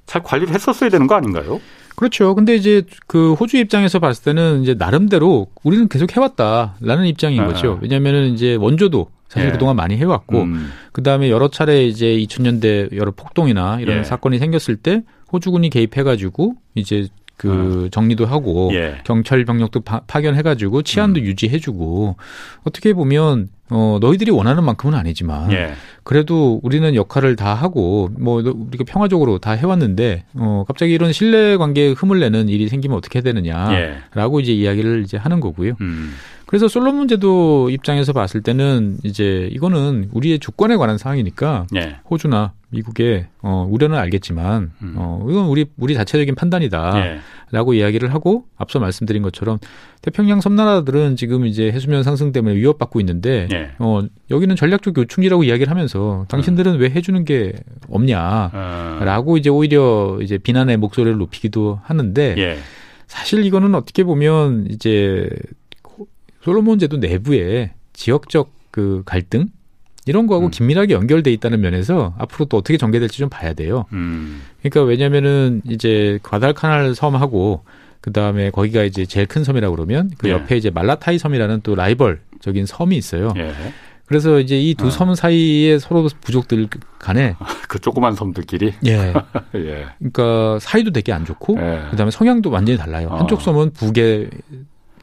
Speaker 1: 잘 관리를 했었어야 되는 거 아닌가요?
Speaker 2: 그렇죠. 근데 이제 그 호주 입장에서 봤을 때는 이제 나름대로 우리는 계속 해왔다라는 입장인 네. 거죠. 왜냐면은 이제 원조도 사실 예. 그동안 많이 해왔고, 음. 그 다음에 여러 차례 이제 2000년대 여러 폭동이나 이런 예. 사건이 생겼을 때 호주군이 개입해가지고 이제 그 어. 정리도 하고 예. 경찰 병력도 파, 견해가지고 치안도 음. 유지해주고 어떻게 보면 어 너희들이 원하는 만큼은 아니지만 예. 그래도 우리는 역할을 다 하고 뭐 우리가 평화적으로 다 해왔는데 어 갑자기 이런 신뢰 관계에 흠을 내는 일이 생기면 어떻게 해야 되느냐라고 예. 이제 이야기를 이제 하는 거고요. 음. 그래서 솔로몬 제도 입장에서 봤을 때는 이제 이거는 우리의 주권에 관한 사항이니까 예. 호주나 미국의 어 우려는 알겠지만 음. 어 이건 우리 우리 자체적인 판단이다라고 예. 이야기를 하고 앞서 말씀드린 것처럼 태평양 섬나라들은 지금 이제 해수면 상승 때문에 위협받고 있는데 예. 어 여기는 전략적 요충지라고 이야기를 하면서 당신들은 음. 왜 해주는 게 없냐라고 음. 이제 오히려 이제 비난의 목소리를 높이기도 하는데 예. 사실 이거는 어떻게 보면 이제 솔로몬 제도 내부에 지역적 그 갈등 이런 거하고 음. 긴밀하게 연결돼 있다는 면에서 앞으로 또 어떻게 전개될지 좀 봐야 돼요. 음. 그러니까 왜냐면은 이제 과달카날 섬하고 그 다음에 거기가 이제 제일 큰 섬이라고 그러면 그 예. 옆에 이제 말라타이 섬이라는 또 라이벌적인 섬이 있어요. 예. 그래서 이제 이 두섬 어. 사이에 서로 부족들 간에
Speaker 1: 그 조그만 섬들끼리
Speaker 2: 예. *laughs* 예. 그러니까 사이도 되게 안 좋고 예. 그다음에 성향도 완전히 달라요. 어. 한쪽 섬은 북의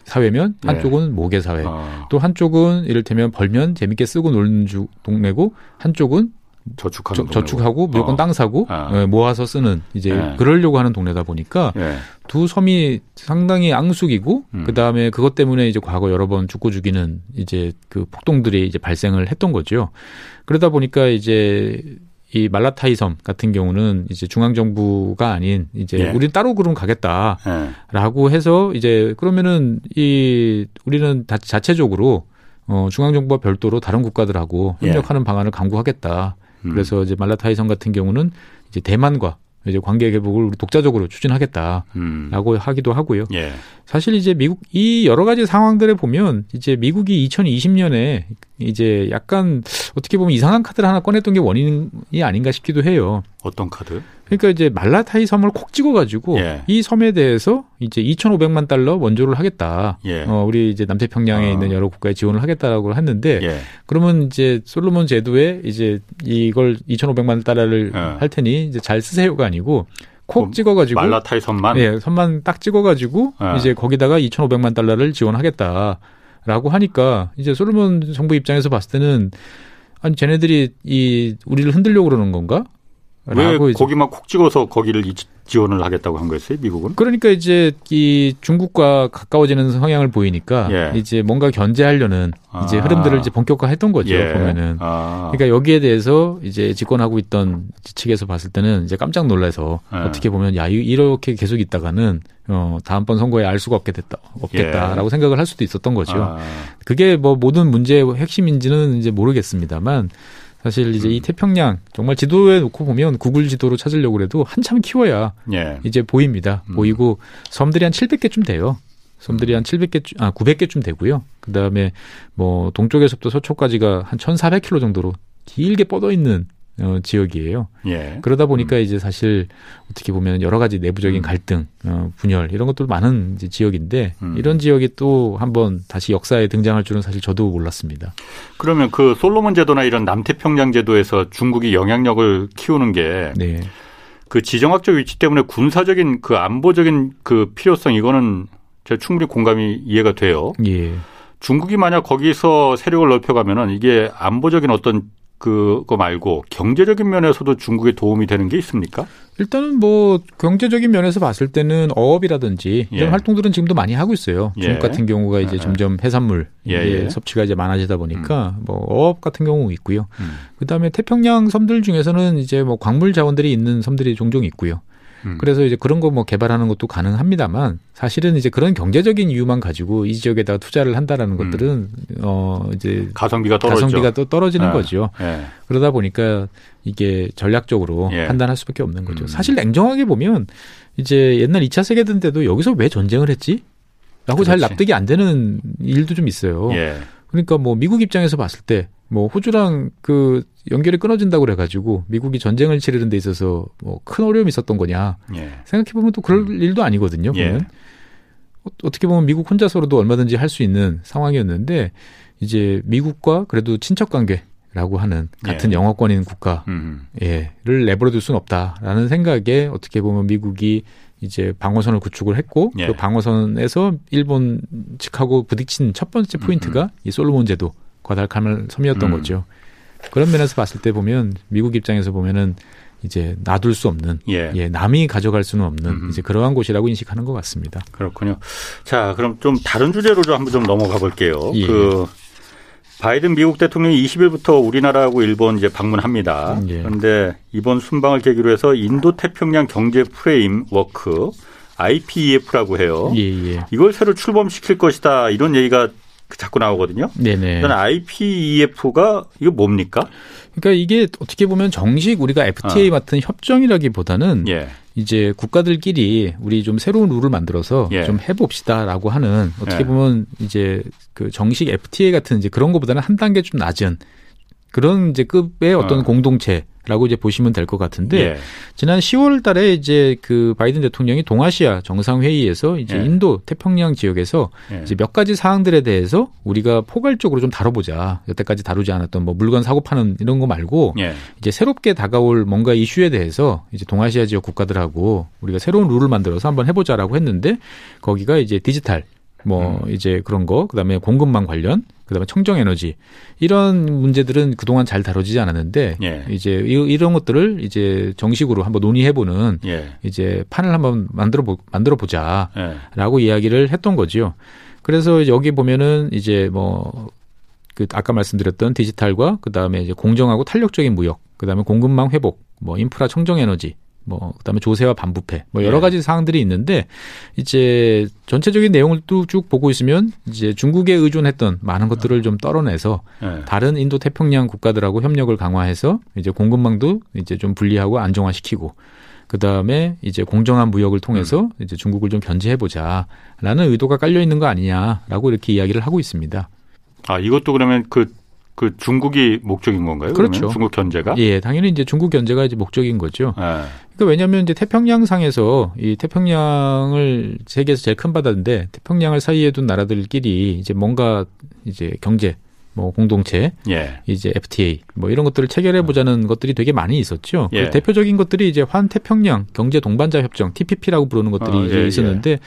Speaker 2: 사회면 예. 한쪽은 예. 모계 사회. 어. 또 한쪽은 이를테면 벌면 재밌게 쓰고 노는 주, 동네고 한쪽은
Speaker 1: 저축하는
Speaker 2: 저, 축하고 무조건 어. 땅 사고 아. 예, 모아서 쓰는 이제 예. 그러려고 하는 동네다 보니까 예. 두 섬이 상당히 앙숙이고 음. 그다음에 그것 때문에 이제 과거 여러 번 죽고 죽이는 이제 그 폭동들이 이제 발생을 했던 거죠. 그러다 보니까 이제 이 말라타이 섬 같은 경우는 이제 중앙 정부가 아닌 이제 예. 우리 따로 그럼 가겠다라고 예. 해서 이제 그러면은 이 우리는 다 자체적으로 어 중앙 정부와 별도로 다른 국가들하고 예. 협력하는 방안을 강구하겠다. 음. 그래서 이제 말라타이성 같은 경우는 이제 대만과 이제 관계 개복을 우리 독자적으로 추진하겠다라고 음. 하기도 하고요. 예. 사실 이제 미국 이 여러 가지 상황들을 보면 이제 미국이 2020년에 이제 약간 어떻게 보면 이상한 카드를 하나 꺼냈던 게 원인이 아닌가 싶기도 해요.
Speaker 1: 어떤 카드?
Speaker 2: 그러니까 이제 말라타이 섬을 콕 찍어가지고 예. 이 섬에 대해서 이제 2,500만 달러 원조를 하겠다. 예. 어, 우리 이제 남태평양에 어. 있는 여러 국가에 지원을 하겠다라고 했는데 예. 그러면 이제 솔로몬 제도에 이제 이걸 2,500만 달러를 예. 할 테니 이제 잘 쓰세요가 아니고 콕 찍어가지고
Speaker 1: 말라타이 섬만
Speaker 2: 예, 섬만 딱 찍어가지고 예. 이제 거기다가 2,500만 달러를 지원하겠다라고 하니까 이제 솔로몬 정부 입장에서 봤을 때는 아니 쟤네들이 이 우리를 흔들려고 그러는 건가?
Speaker 1: 왜 거기만 콕 찍어서 거기를 지원을 하겠다고 한 거였어요, 미국은?
Speaker 2: 그러니까 이제 이 중국과 가까워지는 성향을 보이니까 예. 이제 뭔가 견제하려는 아. 이제 흐름들을 이제 본격화했던 거죠, 예. 보면은. 아. 그러니까 여기에 대해서 이제 집권하고 있던 측에서 봤을 때는 이제 깜짝 놀라서 예. 어떻게 보면 야 이렇게 계속 있다가는 어 다음번 선거에 알 수가 없게 됐다 없겠다라고 예. 생각을 할 수도 있었던 거죠. 아. 그게 뭐 모든 문제의 핵심인지는 이제 모르겠습니다만. 사실 이제 음. 이 태평양 정말 지도에 놓고 보면 구글 지도로 찾으려고 해도 한참 키워야 예. 이제 보입니다. 음. 보이고 섬들이 한 700개쯤 돼요. 섬들이 한 700개, 아, 900개쯤 되고요. 그 다음에 뭐 동쪽에서부터 서쪽까지가 한 1,400km 정도로 길게 뻗어 있는 어, 지역이에요. 예. 그러다 보니까 음. 이제 사실 어떻게 보면 여러 가지 내부적인 음. 갈등, 어, 분열 이런 것도 많은 지역인데 음. 이런 지역이 또 한번 다시 역사에 등장할 줄은 사실 저도 몰랐습니다.
Speaker 1: 그러면 그 솔로몬 제도나 이런 남태평양 제도에서 중국이 영향력을 키우는 게 네. 그 지정학적 위치 때문에 군사적인 그 안보적인 그 필요성 이거는 제가 충분히 공감이 이해가 돼요. 예. 중국이 만약 거기서 세력을 넓혀가면은 이게 안보적인 어떤 그거 말고 경제적인 면에서도 중국에 도움이 되는 게 있습니까?
Speaker 2: 일단은 뭐 경제적인 면에서 봤을 때는 어업이라든지 이런 예. 활동들은 지금도 많이 하고 있어요. 예. 중국 같은 경우가 이제 예. 점점 해산물 예. 예. 섭취가 이제 많아지다 보니까 음. 뭐 어업 같은 경우 있고요. 음. 그다음에 태평양 섬들 중에서는 이제 뭐 광물 자원들이 있는 섬들이 종종 있고요. 음. 그래서 이제 그런 거 뭐 개발하는 것도 가능합니다만 사실은 이제 그런 경제적인 이유만 가지고 이 지역에다가 투자를 한다라는 음. 것들은 어 이제
Speaker 1: 가성비가 떨어져
Speaker 2: 가성비가 또 떨어지는 네. 거죠. 네. 그러다 보니까 이게 전략적으로 예. 판단할 수밖에 없는 거죠. 음. 사실 냉정하게 보면 이제 옛날 2차 세계대전 때도 여기서 왜 전쟁을 했지? 라고 그렇지. 잘 납득이 안 되는 일도 좀 있어요. 예. 그러니까 뭐 미국 입장에서 봤을 때 뭐 호주랑 그 연결이 끊어진다고 그래가지고 미국이 전쟁을 치르는 데 있어서 뭐 큰 어려움이 있었던 거냐 예. 생각해 보면 또 그럴 음. 일도 아니거든요. 예. 어, 어떻게 보면 미국 혼자서로도 얼마든지 할 수 있는 상황이었는데 이제 미국과 그래도 친척 관계라고 하는 같은 예. 영어권인 국가를 음. 내버려둘 수는 없다라는 생각에 어떻게 보면 미국이 이제 방어선을 구축을 했고 예. 그 방어선에서 일본 측하고 부딪힌 첫 번째 포인트가 음. 이 솔로몬 제도 과달카멜 섬이었던 음. 거죠. 그런 면에서 봤을 때 보면 미국 입장에서 보면은 이제 놔둘 수 없는 예. 예 남이 가져갈 수는 없는 음. 이제 그러한 곳이라고 인식하는 것 같습니다.
Speaker 1: 그렇군요. 자, 그럼 좀 다른 주제로 좀 한번 좀 넘어가 볼게요. 예. 그 바이든 미국 대통령이 20일부터 우리나라하고 일본 이제 방문합니다. 예. 그런데 이번 순방을 계기로 해서 인도 태평양 경제 framework IPEF라고 해요. 예, 예. 이걸 새로 출범시킬 것이다 이런 얘기가 자꾸 나오거든요. 네네. 저는 IPEF가 이거 뭡니까?
Speaker 2: 그러니까 이게 어떻게 보면 정식 우리가 FTA 어. 같은 협정이라기보다는 예. 이제 국가들끼리 우리 좀 새로운 룰을 만들어서 예. 좀 해봅시다라고 하는 어떻게 예. 보면 이제 그 정식 FTA 같은 이제 그런 것보다는 한 단계 좀 낮은 그런 이제 급의 어떤 어. 공동체 라고 이제 보시면 될 것 같은데 예. 지난 10월 달에 이제 그 바이든 대통령이 동아시아 정상회의에서 이제 예. 인도 태평양 지역에서 예. 이제 몇 가지 사항들에 대해서 우리가 포괄적으로 좀 다뤄보자. 여태까지 다루지 않았던 뭐 물건 사고 파는 이런 거 말고 예. 이제 새롭게 다가올 뭔가 이슈에 대해서 이제 동아시아 지역 국가들하고 우리가 새로운 룰을 만들어서 한번 해보자라고 했는데 거기가 이제 디지털 뭐 음. 이제 그런 거 그다음에 공급망 관련 그다음에 청정 에너지 이런 문제들은 그동안 잘 다뤄지지 않았는데 예. 이제 이 런 것들을 이제 정식으로 한번 논의해 보는 예. 이제 판을 한번 만들어 보 만들어 보자라고 예. 이야기를 했던 거지요. 그래서 여기 보면은 이제 뭐 그 아까 말씀드렸던 디지털과 그다음에 이제 공정하고 탄력적인 무역, 그다음에 공급망 회복, 뭐 인프라 청정 에너지 뭐 그다음에 조세와 반부패 뭐 여러 네. 가지 사항들이 있는데 이제 전체적인 내용을 또 쭉 보고 있으면 이제 중국에 의존했던 많은 것들을 좀 떨어내서 네. 다른 인도 태평양 국가들하고 협력을 강화해서 이제 공급망도 이제 좀 분리하고 안정화시키고 그 다음에 이제 공정한 무역을 통해서 음. 이제 중국을 좀 견제해 보자라는 의도가 깔려 있는 거 아니냐라고 이렇게 이야기를 하고 있습니다.
Speaker 1: 아 이것도 그러면 그 그 중국이 목적인 건가요?
Speaker 2: 그렇죠.
Speaker 1: 중국 견제가?
Speaker 2: 예, 당연히 이제 중국 견제가 이제 목적인 거죠. 네. 그러니까 왜냐하면 이제 태평양상에서 이 태평양을 세계에서 제일 큰 바다인데 태평양을 사이에 둔 나라들끼리 이제 뭔가 이제 경제 뭐 공동체, 예. 이제 FTA 뭐 이런 것들을 체결해 보자는 음. 것들이 되게 많이 있었죠. 그 예. 그 대표적인 것들이 이제 환태평양 경제 동반자 협정 TPP라고 부르는 것들이 어, 이제 예, 있었는데 예.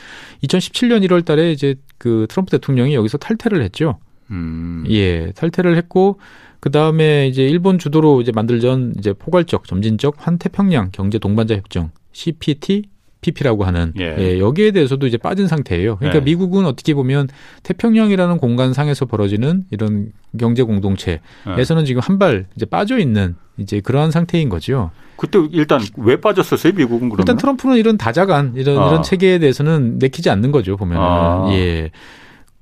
Speaker 2: 2017년 1월달에 이제 그 트럼프 대통령이 여기서 탈퇴를 했죠. 음. 예, 탈퇴를 했고 그 다음에 이제 일본 주도로 이제 만들던 이제 포괄적 점진적 환태평양 경제 동반자 협정 CPT PP라고 하는 예. 예. 여기에 대해서도 이제 빠진 상태예요. 그러니까 예. 미국은 어떻게 보면 태평양이라는 공간상에서 벌어지는 이런 경제 공동체에서는 예. 지금 한 발 이제 빠져 있는 이제 그러한 상태인 거죠.
Speaker 1: 그때 일단 왜 빠졌었어요, 미국은 그러면?
Speaker 2: 일단 트럼프는 이런 다자간 이런 아. 이런 체계에 대해서는 내키지 않는 거죠, 보면 은. 아. 예.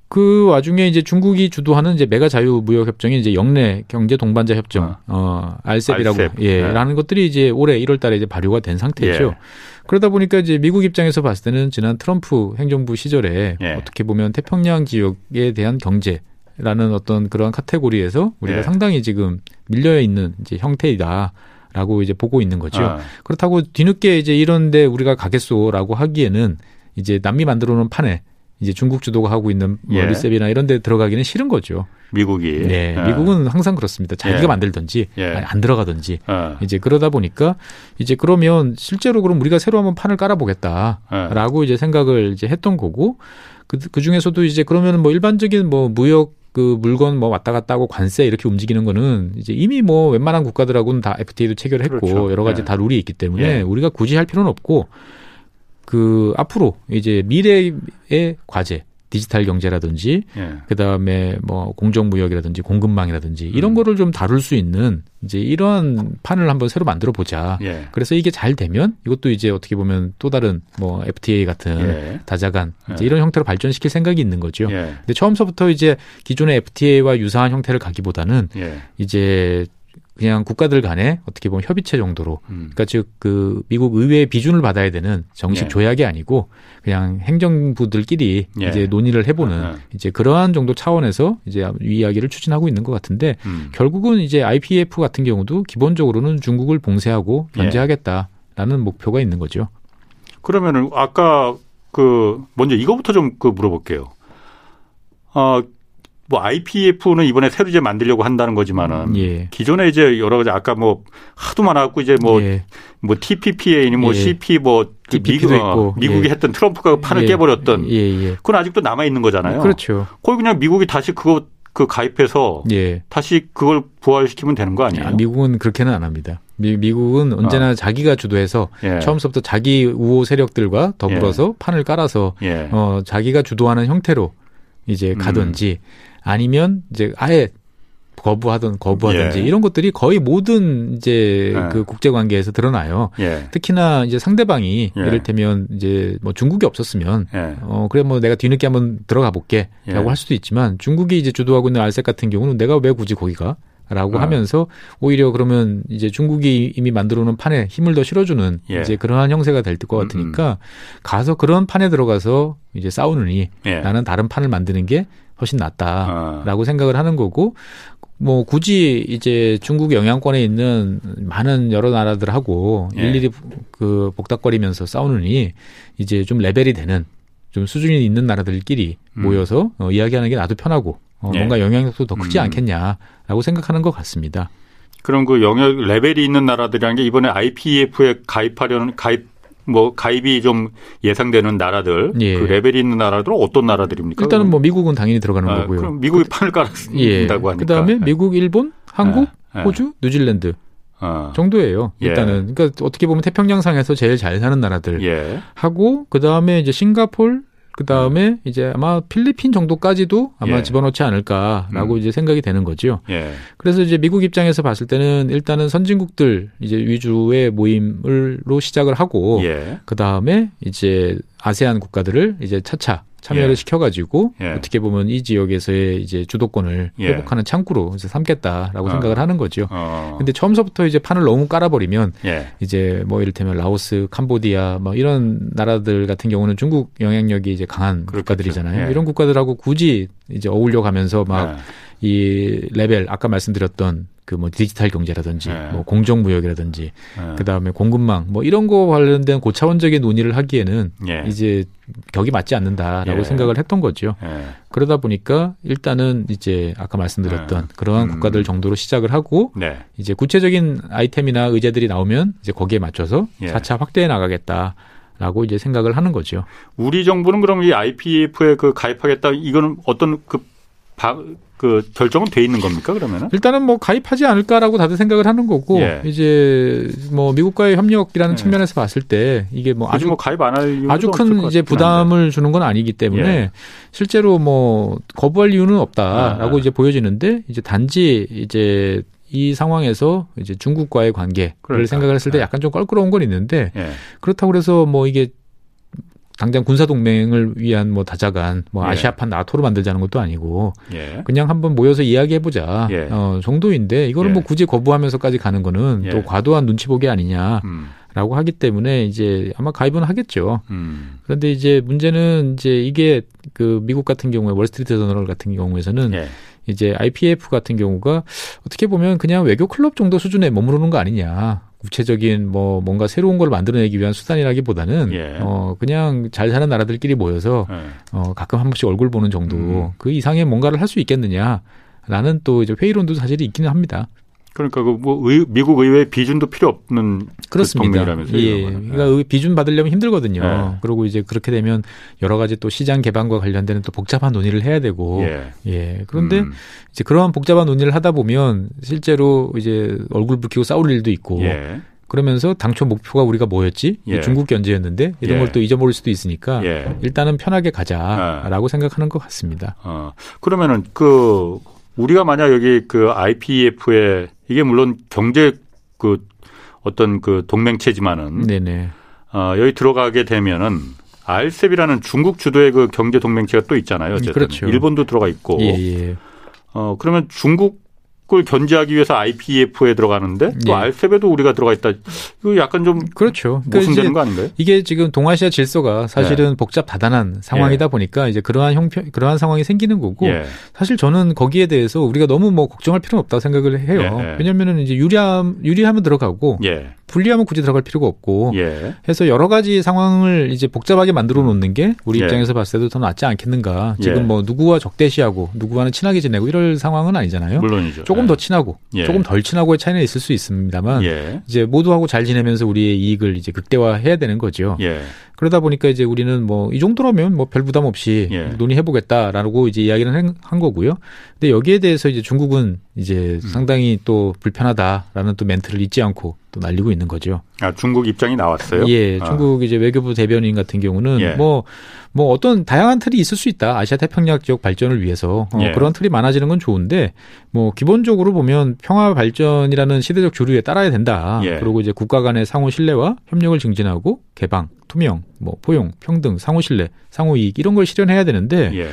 Speaker 2: 그 와중에 이제 중국이 주도하는 이제 메가 자유 무역 협정이 이제 영내 경제 동반자 협정 어, 어 알셉이라고 알셉. 예, 네. 라는 것들이 이제 올해 1월 달에 이제 발효가 된 상태죠. 예. 그러다 보니까 이제 미국 입장에서 봤을 때는 지난 트럼프 행정부 시절에 예. 어떻게 보면 태평양 지역에 대한 경제 라는 어떤 그런 카테고리에서 우리가 예. 상당히 지금 밀려 있는 이제 형태이다. 라고 이제 보고 있는 거죠. 아. 그렇다고 뒤늦게 이제 이런데 우리가 가겠소라고 하기에는 이제 남미 만들어 놓은 판에 이제 중국 주도가 하고 있는 뭐 예. 리셉이나 이런 데 들어가기는 싫은 거죠.
Speaker 1: 미국이.
Speaker 2: 네. 예. 미국은 항상 그렇습니다. 자기가 예. 만들든지 예. 아니, 안 들어가든지. 어. 이제 그러다 보니까 이제 그러면 실제로 그럼 우리가 새로 한번 판을 깔아보겠다라고 이제 생각을 이제 했던 거고 그, 그 중에서도 이제 그러면 뭐 일반적인 뭐 무역 그 물건 뭐 왔다 갔다 하고 관세 이렇게 움직이는 거는 이제 이미 뭐 웬만한 국가들하고는 다 FTA도 체결했고 그렇죠. 여러 가지 예. 다 룰이 있기 때문에 예. 우리가 굳이 할 필요는 없고 그 앞으로 이제 미래의 과제 디지털 경제라든지 예. 그다음에 뭐 공정 무역이라든지 공급망이라든지 이런 음. 거를 좀 다룰 수 있는 이제 이러한 판을 한번 새로 만들어 보자. 예. 그래서 이게 잘 되면 이것도 이제 어떻게 보면 또 다른 뭐 FTA 같은 예. 다자간 이제 예. 이런 형태로 발전시킬 생각이 있는 거죠. 예. 근데 처음서부터 이제 기존의 FTA와 유사한 형태를 가기보다는 예. 이제 그냥 국가들 간에 어떻게 보면 협의체 정도로 음. 그러니까 즉 그 미국 의회의 비준을 받아야 되는 정식 예. 조약이 아니고 그냥 행정부들끼리 예. 이제 논의를 해보는 아, 아. 이제 그러한 정도 차원에서 이제 이 이야기를 추진하고 있는 것 같은데 음. 결국은 이제 IPF 같은 경우도 기본적으로는 중국을 봉쇄하고 예. 견제하겠다라는 예. 목표가 있는 거죠.
Speaker 1: 그러면은 아까 그 먼저 이거부터 좀 그 물어볼게요. 어, 뭐 IPF는 이번에 새로 이제 만들려고 한다는 거지만은 예. 기존에 이제 여러 가지 아까 뭐 하도 많았고 이제 뭐뭐 예. 뭐 TPPA니 뭐 예. CP 뭐 그 미국, 어, 미국이 예. 했던 트럼프가 판을 예. 깨버렸던 예, 그건 아직도 남아 있는 거잖아요.
Speaker 2: 그렇죠.
Speaker 1: 거기 그냥 미국이 다시 그거 그 가입해서 다시 그걸 부활시키면 되는 거 아니에요? 아,
Speaker 2: 미국은 그렇게는 안 합니다. 미, 국은 언제나 어. 자기가 주도해서 처음부터 자기 우호 세력들과 더불어서 판을 깔아서 어, 자기가 주도하는 형태로 이제 가든지 음. 아니면 이제 아예 거부하던 거부하든지 예. 이런 것들이 거의 모든 이제 예. 그 국제 관계에서 드러나요. 예. 특히나 이제 상대방이 예. 이를테면 이제 뭐 중국이 없었으면 예. 어 그래 뭐 내가 뒤늦게 한번 들어가 볼게라고 예. 할 수도 있지만 중국이 이제 주도하고 있는 알색 같은 경우는 내가 왜 굳이 거기가 라고 어. 하면서 오히려 그러면 이제 중국이 이미 만들어 놓은 판에 힘을 더 실어주는 예. 이제 그러한 형세가 될 것 같으니까 음, 음. 가서 그런 판에 들어가서 이제 싸우느니 예. 나는 다른 판을 만드는 게 훨씬 낫다라고 어. 생각을 하는 거고 뭐 굳이 이제 중국 영향권에 있는 많은 여러 나라들하고 예. 일일이 그 복닥거리면서 싸우느니 이제 좀 레벨이 되는 좀 수준이 있는 나라들끼리 음. 모여서 어, 이야기하는 게 나도 편하고 어, 예. 뭔가 영향력도 더 크지 음. 않겠냐라고 생각하는 것 같습니다.
Speaker 1: 그럼 그 영역 레벨이 있는 나라들이라는 게 이번에 IPEF에 가입하려는 가입 뭐 가입이 좀 예상되는 나라들 예. 그 레벨이 있는 나라들은 어떤 나라들입니까?
Speaker 2: 일단은 뭐 미국은 당연히 들어가는 아, 거고요.
Speaker 1: 그럼 미국이 그, 판을 깔았다고 예. 하니까.
Speaker 2: 그다음에 미국, 일본, 한국, 예. 호주, 뉴질랜드 어. 정도예요. 예. 일단은 그러니까 어떻게 보면 태평양상에서 제일 잘 사는 나라들 예. 하고 그 다음에 이제 싱가폴 그 다음에 음. 이제 아마 필리핀 정도까지도 아마 예. 집어넣지 않을까라고 음. 이제 생각이 되는 거죠. 예. 그래서 이제 미국 입장에서 봤을 때는 일단은 선진국들 이제 위주의 모임을로 시작을 하고 예. 그 다음에 이제 아세안 국가들을 이제 차차 참여를 예. 시켜가지고 예. 어떻게 보면 이 지역에서의 이제 주도권을 예. 회복하는 창구로 이제 삼겠다라고 어. 생각을 하는 거죠. 어. 근데 처음서부터 이제 판을 너무 깔아버리면 예. 이제 뭐 이를테면 라오스, 캄보디아 뭐 이런 나라들 같은 경우는 중국 영향력이 이제 강한 그렇겠죠. 국가들이잖아요. 예. 이런 국가들하고 굳이 이제 어울려 가면서 막 이 예. 레벨 아까 말씀드렸던 그 뭐 디지털 경제라든지 네. 뭐 공정 무역이라든지 네. 그다음에 공급망 뭐 이런 거 관련된 고차원적인 논의를 하기에는 예. 이제 격이 맞지 않는다라고 예. 생각을 했던 거죠. 예. 그러다 보니까 일단은 이제 아까 말씀드렸던 예. 그러한 음. 국가들 정도로 시작을 하고 네. 이제 구체적인 아이템이나 의제들이 나오면 이제 거기에 맞춰서 예. 차차 확대해 나가겠다. 라고 이제 생각을 하는 거죠.
Speaker 1: 우리 정부는 그럼 이 IPF에 그 가입하겠다 이거는 어떤 그 그 결정은 돼 있는 겁니까 그러면은?
Speaker 2: 일단은 뭐 가입하지 않을까라고 다들 생각을 하는 거고 예. 이제 뭐 미국과의 협력이라는 예. 측면에서 봤을 때 이게 뭐 아주 뭐
Speaker 1: 가입 안 할
Speaker 2: 아주 큰 이제 부담을 한데. 주는 건 아니기 때문에 예. 실제로 뭐 거부할 이유는 없다라고 아. 이제 보여지는데 이제 단지 이제 이 상황에서 이제 중국과의 관계를 그러니까. 생각을 했을 때 예. 약간 좀 껄끄러운 건 있는데 예. 그렇다고 그래서 뭐 이게 당장 군사 동맹을 위한 뭐 다자간 뭐 예. 아시아판 나토로 만들자는 것도 아니고 예. 그냥 한번 모여서 이야기해 보자 예. 어, 정도인데 이거를 뭐 예. 굳이 거부하면서까지 가는 거는 또 예. 과도한 눈치 보기 아니냐. 음. 라고 하기 때문에 이제 아마 가입은 하겠죠. 음. 그런데 이제 문제는 이제 이게 그 미국 같은 경우에 월스트리트 저널 같은 경우에서는 예. 이제 IPF 같은 경우가 어떻게 보면 그냥 외교 클럽 정도 수준에 머무르는 거 아니냐. 구체적인 뭐 뭔가 새로운 걸 만들어내기 위한 수단이라기보다는 예. 어 그냥 잘 사는 나라들끼리 모여서 예. 어 가끔 한 번씩 얼굴 보는 정도 음. 그 이상의 뭔가를 할 수 있겠느냐라는 또 이제 회의론도 사실 있기는 합니다.
Speaker 1: 그러니까 그뭐 미국 의회 비준도 필요 없는 그 그렇습니다. 그
Speaker 2: 예. 그러니까 비준 받으려면 힘들거든요. 예. 그리고 이제 그렇게 되면 여러 가지 또 시장 개방과 관련되는 또 복잡한 논의를 해야 되고 예. 예. 그런데 음. 이제 그러한 복잡한 논의를 하다 보면 실제로 이제 얼굴 붉히고 싸울 일도 있고 예. 그러면서 당초 목표가 우리가 뭐였지? 예. 중국 견제였는데 이런 예. 걸또 잊어버릴 수도 있으니까 예. 일단은 편하게 가자라고 아. 생각하는 것 같습니다.
Speaker 1: 어. 그러면은 그 우리가 만약 여기 그 IPEF에 이게 물론 경제 그 어떤 그 동맹체지만은 네네. 어, 여기 들어가게 되면은 알셉이라는 중국 주도의 그 경제 동맹체가 또 있잖아요. 어쨌든 그렇죠. 일본도 들어가 있고. 예, 예. 어 그러면 중국 그걸 견제하기 위해서 IPF에 들어가는데 또 예. 알셉에도 우리가 들어가 있다. 이거 약간 좀 그렇죠. 그러니까 모순되는 거 아닌가요?
Speaker 2: 이게 지금 동아시아 질서가 사실은 예. 복잡하다단한 상황이다 예. 보니까 이제 그러한 형편 그러한 상황이 생기는 거고 예. 사실 저는 거기에 대해서 우리가 너무 뭐 걱정할 필요는 없다고 생각을 해요. 예, 예. 왜냐면은 이제 유리함 유리하면 들어가고 불리하면 굳이 들어갈 필요가 없고 해서 여러 가지 상황을 이제 복잡하게 만들어 놓는 게 우리 입장에서 봤을 때도 더 낫지 않겠는가. 지금 뭐 누구와 적대시하고 누구와는 친하게 지내고 이럴 상황은 아니잖아요.
Speaker 1: 물론이죠.
Speaker 2: 조금 더 친하고 예. 조금 덜 친하고의 차이는 있을 수 있습니다만 예. 이제 모두하고 잘 지내면서 우리의 이익을 이제 극대화해야 되는 거죠. 예. 그러다 보니까 이제 우리는 뭐 이 정도라면 뭐 별 부담 없이 예. 논의해 보겠다라고 이제 이야기를 한 거고요. 근데 여기에 대해서 이제 중국은 이제 음. 상당히 또 불편하다라는 또 멘트를 잊지 않고 또 날리고 있는 거죠.
Speaker 1: 아, 중국 입장이 나왔어요?
Speaker 2: 예. 아. 중국 이제 외교부 대변인 같은 경우는 예. 뭐, 뭐 어떤 다양한 틀이 있을 수 있다. 아시아 태평양 지역 발전을 위해서. 어, 예. 그런 틀이 많아지는 건 좋은데 뭐 기본적으로 보면 평화 발전이라는 시대적 주류에 따라야 된다. 예. 그리고 이제 국가 간의 상호 신뢰와 협력을 증진하고 개방, 투명, 뭐 포용, 평등, 상호 신뢰, 상호 이익 이런 걸 실현해야 되는데 예.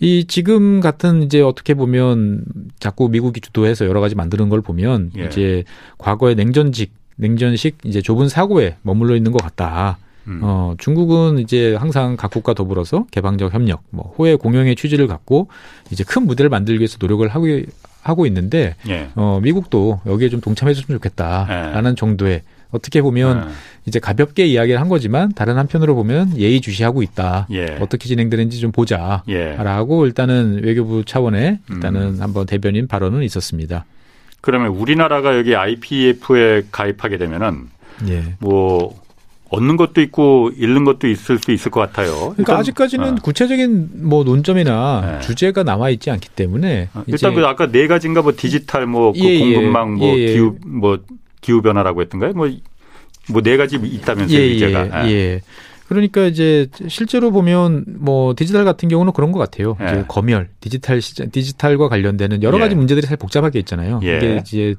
Speaker 2: 이 지금 같은 이제 어떻게 보면 자꾸 미국이 주도해서 여러 가지 만드는 걸 보면 예. 이제 과거의 냉전직 냉전식 이제 좁은 사고에 머물러 있는 것 같다. 음. 어, 중국은 이제 항상 각국과 더불어서 개방적 협력, 뭐 호혜 공영의 취지를 갖고 이제 큰 무대를 만들기 위해서 노력을 하고 하고 있는데 예. 어, 미국도 여기에 좀 동참해줬으면 좋겠다라는 예. 정도의 어떻게 보면 네. 이제 가볍게 이야기를 한 거지만 다른 한편으로 보면 예의 주시하고 있다. 예. 어떻게 진행되는지 좀 보자. 예. 라고 일단은 외교부 차원에 일단은 음. 한번 대변인 발언은 있었습니다.
Speaker 1: 그러면 우리나라가 여기 IPF에 가입하게 되면은 예. 뭐 얻는 것도 있고 잃는 것도 있을 수 있을 것 같아요.
Speaker 2: 그러니까 일단, 아직까지는 어. 구체적인 뭐 논점이나 네. 주제가 남아 있지 않기 때문에
Speaker 1: 어, 일단 그 아까 네 가지인가 뭐 디지털 뭐그 예, 공급망 뭐 예, 예. 기후 뭐 기후 변화라고 했던가요? 뭐 뭐 네 가지 있다면서요, 예,
Speaker 2: 제가. 예. 예. 그러니까 이제 실제로 보면 뭐 디지털 같은 경우는 그런 것 같아요. 예. 이제 검열, 디지털 시장, 디지털과 관련되는 여러 가지 예. 문제들이 사실 복잡하게 있잖아요. 예. 이게 이제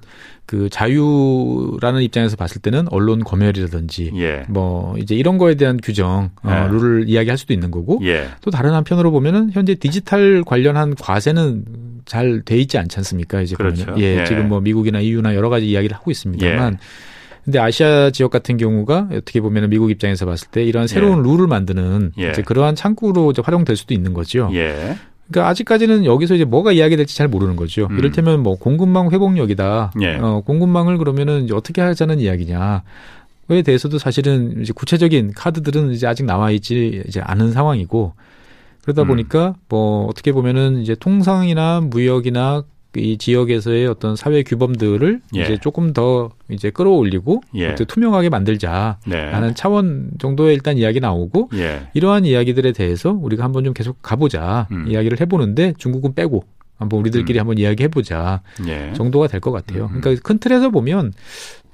Speaker 2: 그 자유라는 입장에서 봤을 때는 언론 검열이라든지 예. 뭐 이제 이런 거에 대한 규정 어, 예. 룰을 이야기할 수도 있는 거고 예. 또 다른 한편으로 보면은 현재 디지털 관련한 과세는 잘 돼 있지 않지 않습니까? 이제 그렇죠. 보면 예, 지금 뭐 미국이나 EU나 여러 가지 이야기를 하고 있습니다만. 근데 아시아 지역 같은 경우가 어떻게 보면 미국 입장에서 봤을 때 이런 새로운 예. 룰을 만드는 예. 이제 그러한 창구로 이제 활용될 수도 있는 거죠. 예. 그러니까 아직까지는 여기서 이제 뭐가 이야기될지 잘 모르는 거죠. 음. 이를테면 뭐 공급망 회복력이다. 예. 어, 공급망을 그러면은 이제 어떻게 하자는 이야기냐. 에 대해서도 사실은 이제 구체적인 카드들은 이제 아직 나와 있지 이제 않은 상황이고 그러다 음. 보니까 뭐 어떻게 보면은 이제 통상이나 무역이나 이 지역에서의 어떤 사회 규범들을 예. 이제 조금 더 이제 끌어올리고 예. 투명하게 만들자라는 네. 차원 정도의 일단 이야기 나오고 예. 이러한 이야기들에 대해서 우리가 한번 좀 계속 가보자 음. 이야기를 해보는데 중국은 빼고 한번 우리들끼리 음. 한번 이야기해보자 예. 정도가 될 것 같아요. 음. 그러니까 큰 틀에서 보면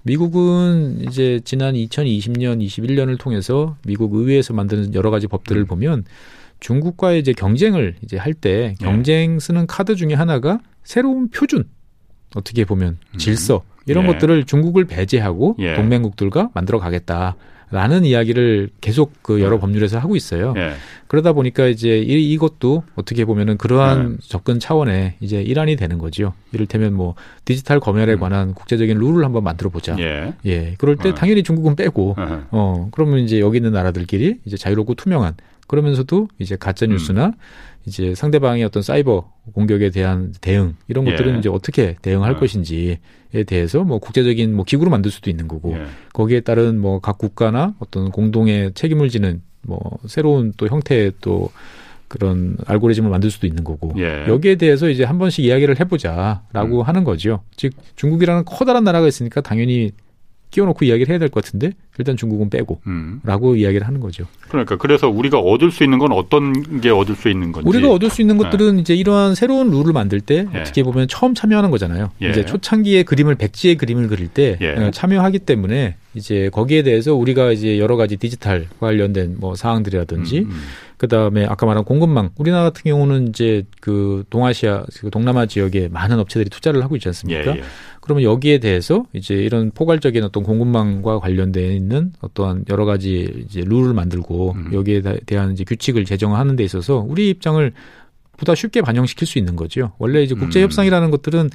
Speaker 2: 미국은 이제 지난 2020년, 21년을 통해서 미국 의회에서 만드는 여러 가지 법들을 음. 보면 중국과의 이제 경쟁을 이제 할 때 경쟁 쓰는 카드 중에 하나가 새로운 표준 어떻게 보면 음. 질서 이런 예. 것들을 중국을 배제하고 예. 동맹국들과 만들어 가겠다 라는 이야기를 계속 그 여러 예. 법률에서 하고 있어요. 예. 그러다 보니까 이제 이, 이것도 어떻게 보면은 그러한 예. 접근 차원의 이제 일환이 되는 거죠. 이를테면 뭐 디지털 검열에 음. 관한 국제적인 룰을 한번 만들어 보자. 예. 예. 그럴 때 어. 당연히 중국은 빼고 어 그러면 이제 여기 있는 나라들끼리 이제 자유롭고 투명한 그러면서도 이제 가짜 뉴스나 음. 이제 상대방의 어떤 사이버 공격에 대한 대응 이런 것들은 예. 이제 어떻게 대응할 예. 것인지에 대해서 뭐 국제적인 뭐 기구로 만들 수도 있는 거고 예. 거기에 따른 뭐 각 국가나 어떤 공동의 책임을 지는 뭐 새로운 또 형태의 또 그런 알고리즘을 만들 수도 있는 거고 예. 여기에 대해서 이제 한 번씩 이야기를 해보자라고 음. 하는 거죠. 즉 중국이라는 커다란 나라가 있으니까 당연히 끼워놓고 이야기를 해야 될 것 같은데 일단 중국은 빼고라고 음. 이야기를 하는 거죠.
Speaker 1: 그러니까 그래서 우리가 얻을 수 있는 건 어떤 게 얻을 수 있는 건지
Speaker 2: 우리가 얻을 수 있는 것들은 네. 이제 이러한 새로운 룰을 만들 때 예. 어떻게 보면 처음 참여하는 거잖아요. 예. 이제 초창기에 그림을 백지의 그림을 그릴 때 예. 어, 참여하기 때문에 이제 거기에 대해서 우리가 이제 여러 가지 디지털 관련된 뭐 사항들이라든지 음, 음. 그다음에 아까 말한 공급망 우리나라 같은 경우는 이제 그 동아시아 그 동남아 지역에 많은 업체들이 투자를 하고 있지 않습니까? 예, 예. 그러면 여기에 대해서 이제 이런 포괄적인 어떤 공급망과 관련돼 있는 어떠한 여러 가지 이제 룰을 만들고 음. 여기에 대한 이제 규칙을 제정하는 데 있어서 우리 입장을 보다 쉽게 반영시킬 수 있는 거죠. 원래 이제 국제 협상이라는 음. 것들은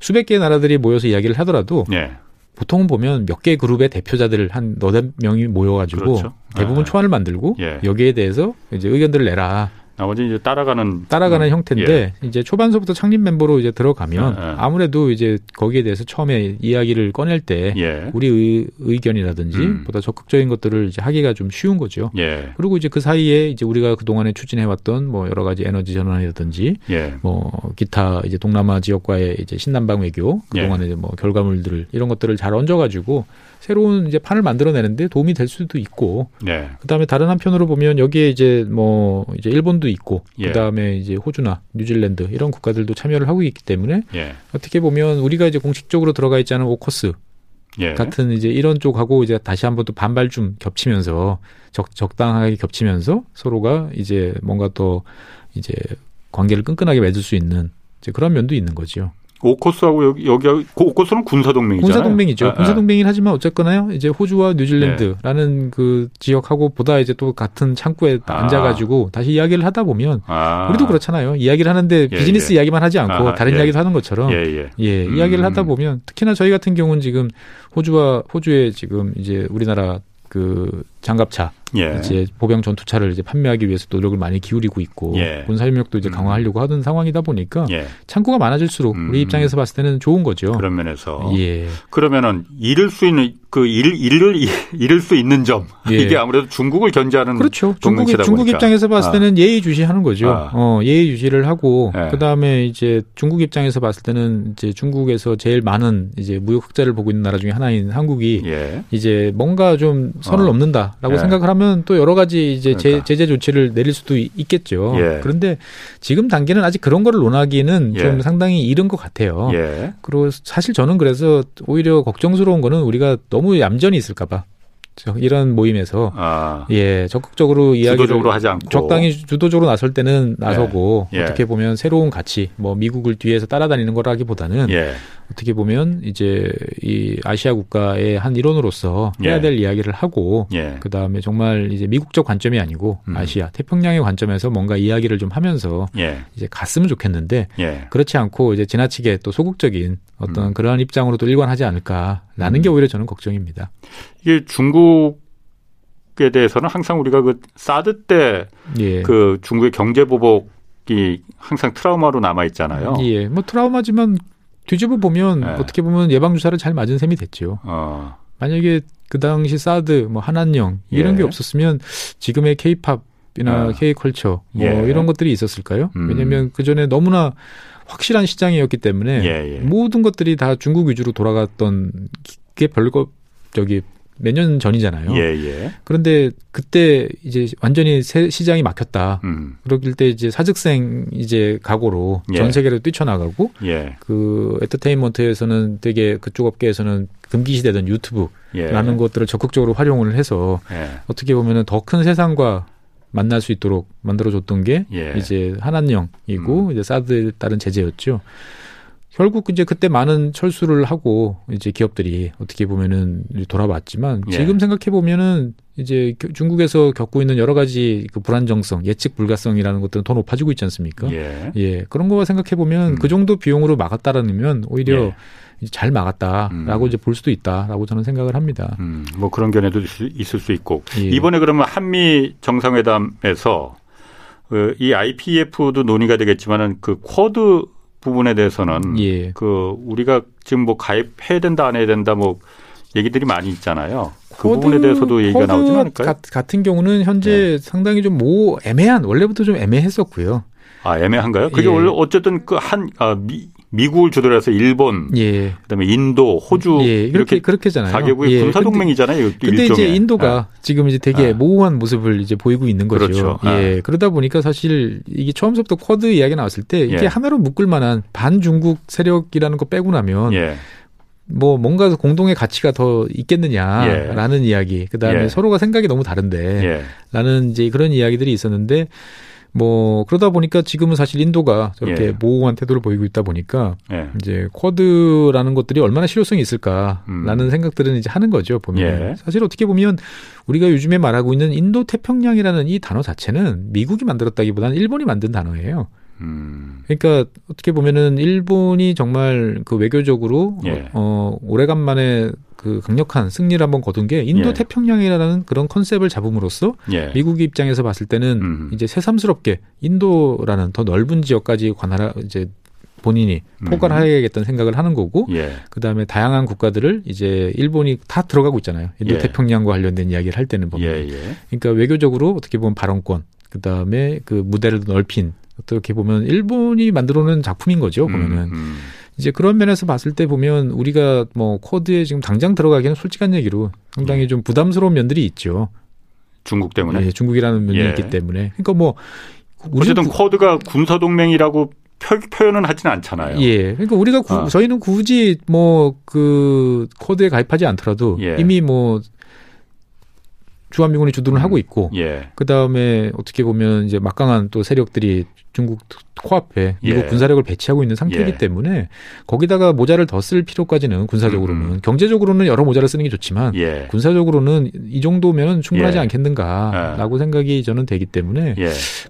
Speaker 2: 수백 개의 나라들이 모여서 이야기를 하더라도 예. 보통 보면 몇 개 그룹의 대표자들 한 너댓 명이 모여가지고 그렇죠. 대부분 아. 초안을 만들고 예. 여기에 대해서 이제 의견들을 내라.
Speaker 1: 나머지 이제 따라가는
Speaker 2: 따라가는 음, 형태인데 예. 이제 초반서부터 창립 멤버로 이제 들어가면 예, 예. 아무래도 이제 거기에 대해서 처음에 이야기를 꺼낼 때 예. 우리 의, 견이라든지 음. 보다 적극적인 것들을 이제 하기가 좀 쉬운 거죠. 예. 그리고 이제 그 사이에 이제 우리가 그 동안에 추진해 왔던 뭐 여러 가지 에너지 전환이라든지 예. 뭐 기타 이제 동남아 지역과의 이제 신남방 외교 그 동안에 뭐 결과물들을 이런 것들을 잘 얹어가지고 새로운 이제 판을 만들어내는데 도움이 될 수도 있고 네. 그다음에 다른 한편으로 보면 여기에 이제 뭐 이제 일본도 있고 예. 그다음에 이제 호주나 뉴질랜드 이런 국가들도 참여를 하고 있기 때문에 예. 어떻게 보면 우리가 이제 공식적으로 들어가 있지 않은 오커스 예. 같은 이제 이런 쪽하고 이제 다시 한번 또 반발 좀 겹치면서 적, 적당하게 겹치면서 서로가 이제 뭔가 또 이제 관계를 끈끈하게 맺을 수 있는 이제 그런 면도 있는 거죠.
Speaker 1: 오코스하고 여기 여기 오코스는 군사 동맹이죠.
Speaker 2: 군사 동맹이죠. 아, 아, 군사 동맹이긴 하지만 어쨌거나요. 이제 호주와 뉴질랜드라는 네. 그 지역하고 보다 이제 또 같은 창구에 아. 앉아가지고 다시 이야기를 하다 보면 아. 우리도 그렇잖아요. 이야기를 하는데 예, 비즈니스 예. 이야기만 하지 않고 아, 다른 예. 이야기도 하는 것처럼 예, 예. 예 음. 이야기를 하다 보면 특히나 저희 같은 경우는 지금 호주와 호주에 지금 이제 우리나라 그 장갑차, 예. 이제 보병 전투차를 이제 판매하기 위해서 노력을 많이 기울이고 있고 예. 군사 협력도 이제 음. 강화하려고 하던 상황이다 보니까 예. 창구가 많아질수록 음. 우리 입장에서 봤을 때는 좋은 거죠.
Speaker 1: 그런 면에서 예. 그러면은 잃을 수 있는 그 잃을 잃을 *laughs* 잃을 수 있는 점 예. 이게 아무래도 중국을 견제하는
Speaker 2: 그렇죠. 중국 중국 입장에서 봤을 아. 때는 아. 예의 주시하는 거죠. 아. 어, 예의주시를 하고 예. 그다음에 이제 중국 입장에서 봤을 때는 이제 중국에서 제일 많은 이제 무역 흑자를 보고 있는 나라 중에 하나인 한국이 예. 이제 뭔가 좀 선을 어. 넘는다 라고 예. 생각을 하면 또 여러 가지 이제 그러니까. 제, 제 조치를 내릴 수도 있겠죠. 예. 그런데 지금 단계는 아직 그런 거를 논하기는 좀 상당히 이른 것 같아요. 그리고 사실 저는 그래서 오히려 걱정스러운 거는 우리가 너무 너무 얌전히 있을까봐. 이런 모임에서 아. 예 적극적으로 이야기를
Speaker 1: 주도적으로 하지 않고
Speaker 2: 적당히 주도적으로 나설 때는 나서고 예. 예. 어떻게 보면 새로운 가치 뭐 미국을 뒤에서 따라다니는 거라기보다는 예. 어떻게 보면 이제 이 아시아 국가의 한 일원으로서 해야 예. 될 이야기를 하고 예. 그 다음에 정말 이제 미국적 관점이 아니고 음. 아시아 태평양의 관점에서 뭔가 이야기를 좀 하면서 예. 이제 갔으면 좋겠는데 그렇지 않고 이제 지나치게 또 소극적인 어떤 음. 그러한 입장으로 또 일관하지 않을까라는 음. 게 오히려 저는 걱정입니다.
Speaker 1: 이게 중국 에 대해서는 항상 우리가 그 사드 때그 예. 중국의 경제 보복 이 항상 트라우마로 남아 있잖아요.
Speaker 2: 예, 뭐 트라우마지만 뒤집어 보면 네. 어떻게 보면 예방 주사를 잘 맞은 셈이 됐죠. 어. 만약에 그 당시 사드, 뭐 한한령 이런 예. 게 없었으면 지금의 케이팝이나 어. 케이컬처 뭐 예. 이런 것들이 있었을까요? 음. 왜냐하면 그 전에 너무나 확실한 시장이었기 때문에 예, 예. 모든 것들이 다 중국 위주로 돌아갔던 게 별거 저기 몇 년 전이잖아요. 예, 예. 그런데 그때 이제 완전히 새 시장이 막혔다. 음. 그러길 때 이제 사직생 이제 각오로 예. 전 세계로 뛰쳐나가고 예. 그 에터테인먼트에서는 되게 그쪽 업계에서는 금기시되던 유튜브라는 예. 것들을 적극적으로 활용을 해서 예. 어떻게 보면은 더 큰 세상과 만날 수 있도록 만들어줬던 게 예. 이제 한한령이고 음. 이제 사드에 따른 제재였죠. 결국 이제 그때 많은 철수를 하고 이제 기업들이 어떻게 보면은 돌아왔지만 예. 지금 생각해 보면은 이제 중국에서 겪고 있는 여러 가지 그 불안정성, 예측 불가성이라는 것들은 더 높아지고 있지 않습니까? 예. 예. 그런 거 생각해 보면 음. 그 정도 비용으로 막았다라면 오히려 예. 잘 막았다라고 음. 이제 볼 수도 있다라고 저는 생각을 합니다.
Speaker 1: 음, 뭐 그런 견해도 있을 수 있고 예. 이번에 그러면 한미 정상회담에서 그이 IPEF도 논의가 되겠지만은 그 쿼드 부분에 대해서는 예. 그 우리가 지금 뭐 가입해야 된다 안 해야 된다 뭐 얘기들이 많이 있잖아요. 그 쿼드, 부분에 대해서도 얘기가 나오지 않을까요? 가,
Speaker 2: 같은 경우는 현재 네. 상당히 좀 모 애매한 원래부터 좀 애매했었고요.
Speaker 1: 아 애매한가요? 그게 예. 원래 어쨌든 그 한 아, 미, 미국을 주도로 해서 일본, 예. 그다음에 인도, 호주 예. 이렇게 그렇게잖아요. 사개국의 예. 군사 동맹이잖아요.
Speaker 2: 근데, 근데 이제 인도가 아. 지금 이제 되게 아. 모호한 모습을 이제 보이고 있는 거죠. 그렇죠. 예. 아. 그러다 보니까 사실 이게 처음부터 쿼드 이야기 나왔을 때 이게 예. 하나로 묶을 만한 반중국 세력이라는 거 빼고 나면 예. 뭐 뭔가 공동의 가치가 더 있겠느냐라는 예. 이야기. 그다음에 예. 서로가 생각이 너무 다른데 예. 라는 이제 그런 이야기들이 있었는데 뭐 그러다 보니까 지금은 사실 인도가 저렇게 예. 모호한 태도를 보이고 있다 보니까 예. 이제 쿼드라는 것들이 얼마나 실효성이 있을까라는 음. 생각들은 이제 하는 거죠 보면 예. 사실 어떻게 보면 우리가 요즘에 말하고 있는 인도 태평양이라는 이 단어 자체는 미국이 만들었다기보다는 일본이 만든 단어예요. 음. 그러니까 어떻게 보면은 일본이 정말 그 외교적으로 예. 어 오래간만에 그 강력한 승리를 한번 거둔 게 인도 예. 태평양이라는 그런 컨셉을 잡음으로써 예. 미국 입장에서 봤을 때는 음. 이제 새삼스럽게 인도라는 더 넓은 지역까지 관할 이제 본인이 음. 포괄하야겠다는 생각을 하는 거고 예. 그다음에 다양한 국가들을 이제 일본이 다 들어가고 있잖아요. 인도 예. 태평양과 관련된 이야기를 할 때는 보면. 예, 예. 그러니까 외교적으로 어떻게 보면 발언권 그다음에 그 무대를 넓힌 어떻게 보면 일본이 만들어 놓은 작품인 거죠, 보면은. 음, 음. 이제 그런 면에서 봤을 때 보면 우리가 뭐 코드에 지금 당장 들어가기는 솔직한 얘기로 상당히 예. 좀 부담스러운 면들이 있죠.
Speaker 1: 중국 때문에.
Speaker 2: 예, 중국이라는 면이 예. 있기 때문에. 그러니까 뭐
Speaker 1: 어쨌든 코드가 군사 동맹이라고 표, 현은 하지는 않잖아요.
Speaker 2: 예. 그러니까 우리가 구, 아. 저희는 굳이 뭐 그 코드에 가입하지 않더라도 예. 이미 뭐 주한미군이 주둔을 음. 하고 있고 예. 그 다음에 어떻게 보면 이제 막강한 또 세력들이 중국 코앞에 미국 예. 군사력을 배치하고 있는 상태이기 예. 때문에 거기다가 모자를 더 쓸 필요까지는 군사적으로는 음. 경제적으로는 여러 모자를 쓰는 게 좋지만 예. 군사적으로는 이 정도면 충분하지 예. 않겠는가라고 예. 생각이 저는 되기 때문에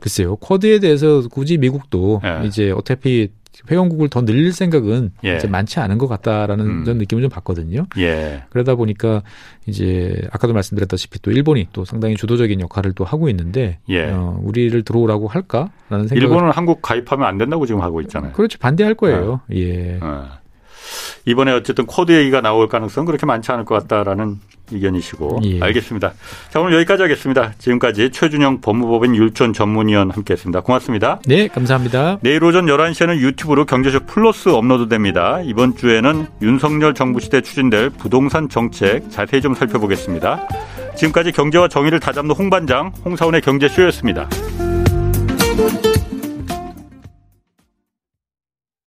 Speaker 2: 글쎄요 쿼드에 대해서 굳이 미국도 이제 어차피 회원국을 더 늘릴 생각은 예. 이제 많지 않은 것 같다라는 음. 전 느낌을 좀 받거든요. 예. 그러다 보니까 이제 아까도 말씀드렸다시피 또 일본이 또 상당히 주도적인 역할을 또 하고 있는데 예. 어, 우리를 들어오라고 할까라는 생각.
Speaker 1: 일본은 한국 가입하면 안 된다고 지금 하고 있잖아요.
Speaker 2: 그렇죠. 반대할 거예요. 어. 예. 어.
Speaker 1: 이번에 어쨌든 쿼드 얘기가 나올 가능성 그렇게 많지 않을 것 같다라는 의견이시고 예. 알겠습니다. 자 오늘 여기까지 하겠습니다. 지금까지 최준영 법무법인 율촌 전문위원 함께했습니다. 고맙습니다.
Speaker 2: 네 감사합니다.
Speaker 1: 내일 오전 11시에는 유튜브로 경제쇼 플러스 업로드됩니다. 이번 주에는 윤석열 정부 시대 추진될 부동산 정책 자세히 좀 살펴보겠습니다. 지금까지 경제와 정의를 다잡는 홍반장 홍사원의 경제쇼였습니다.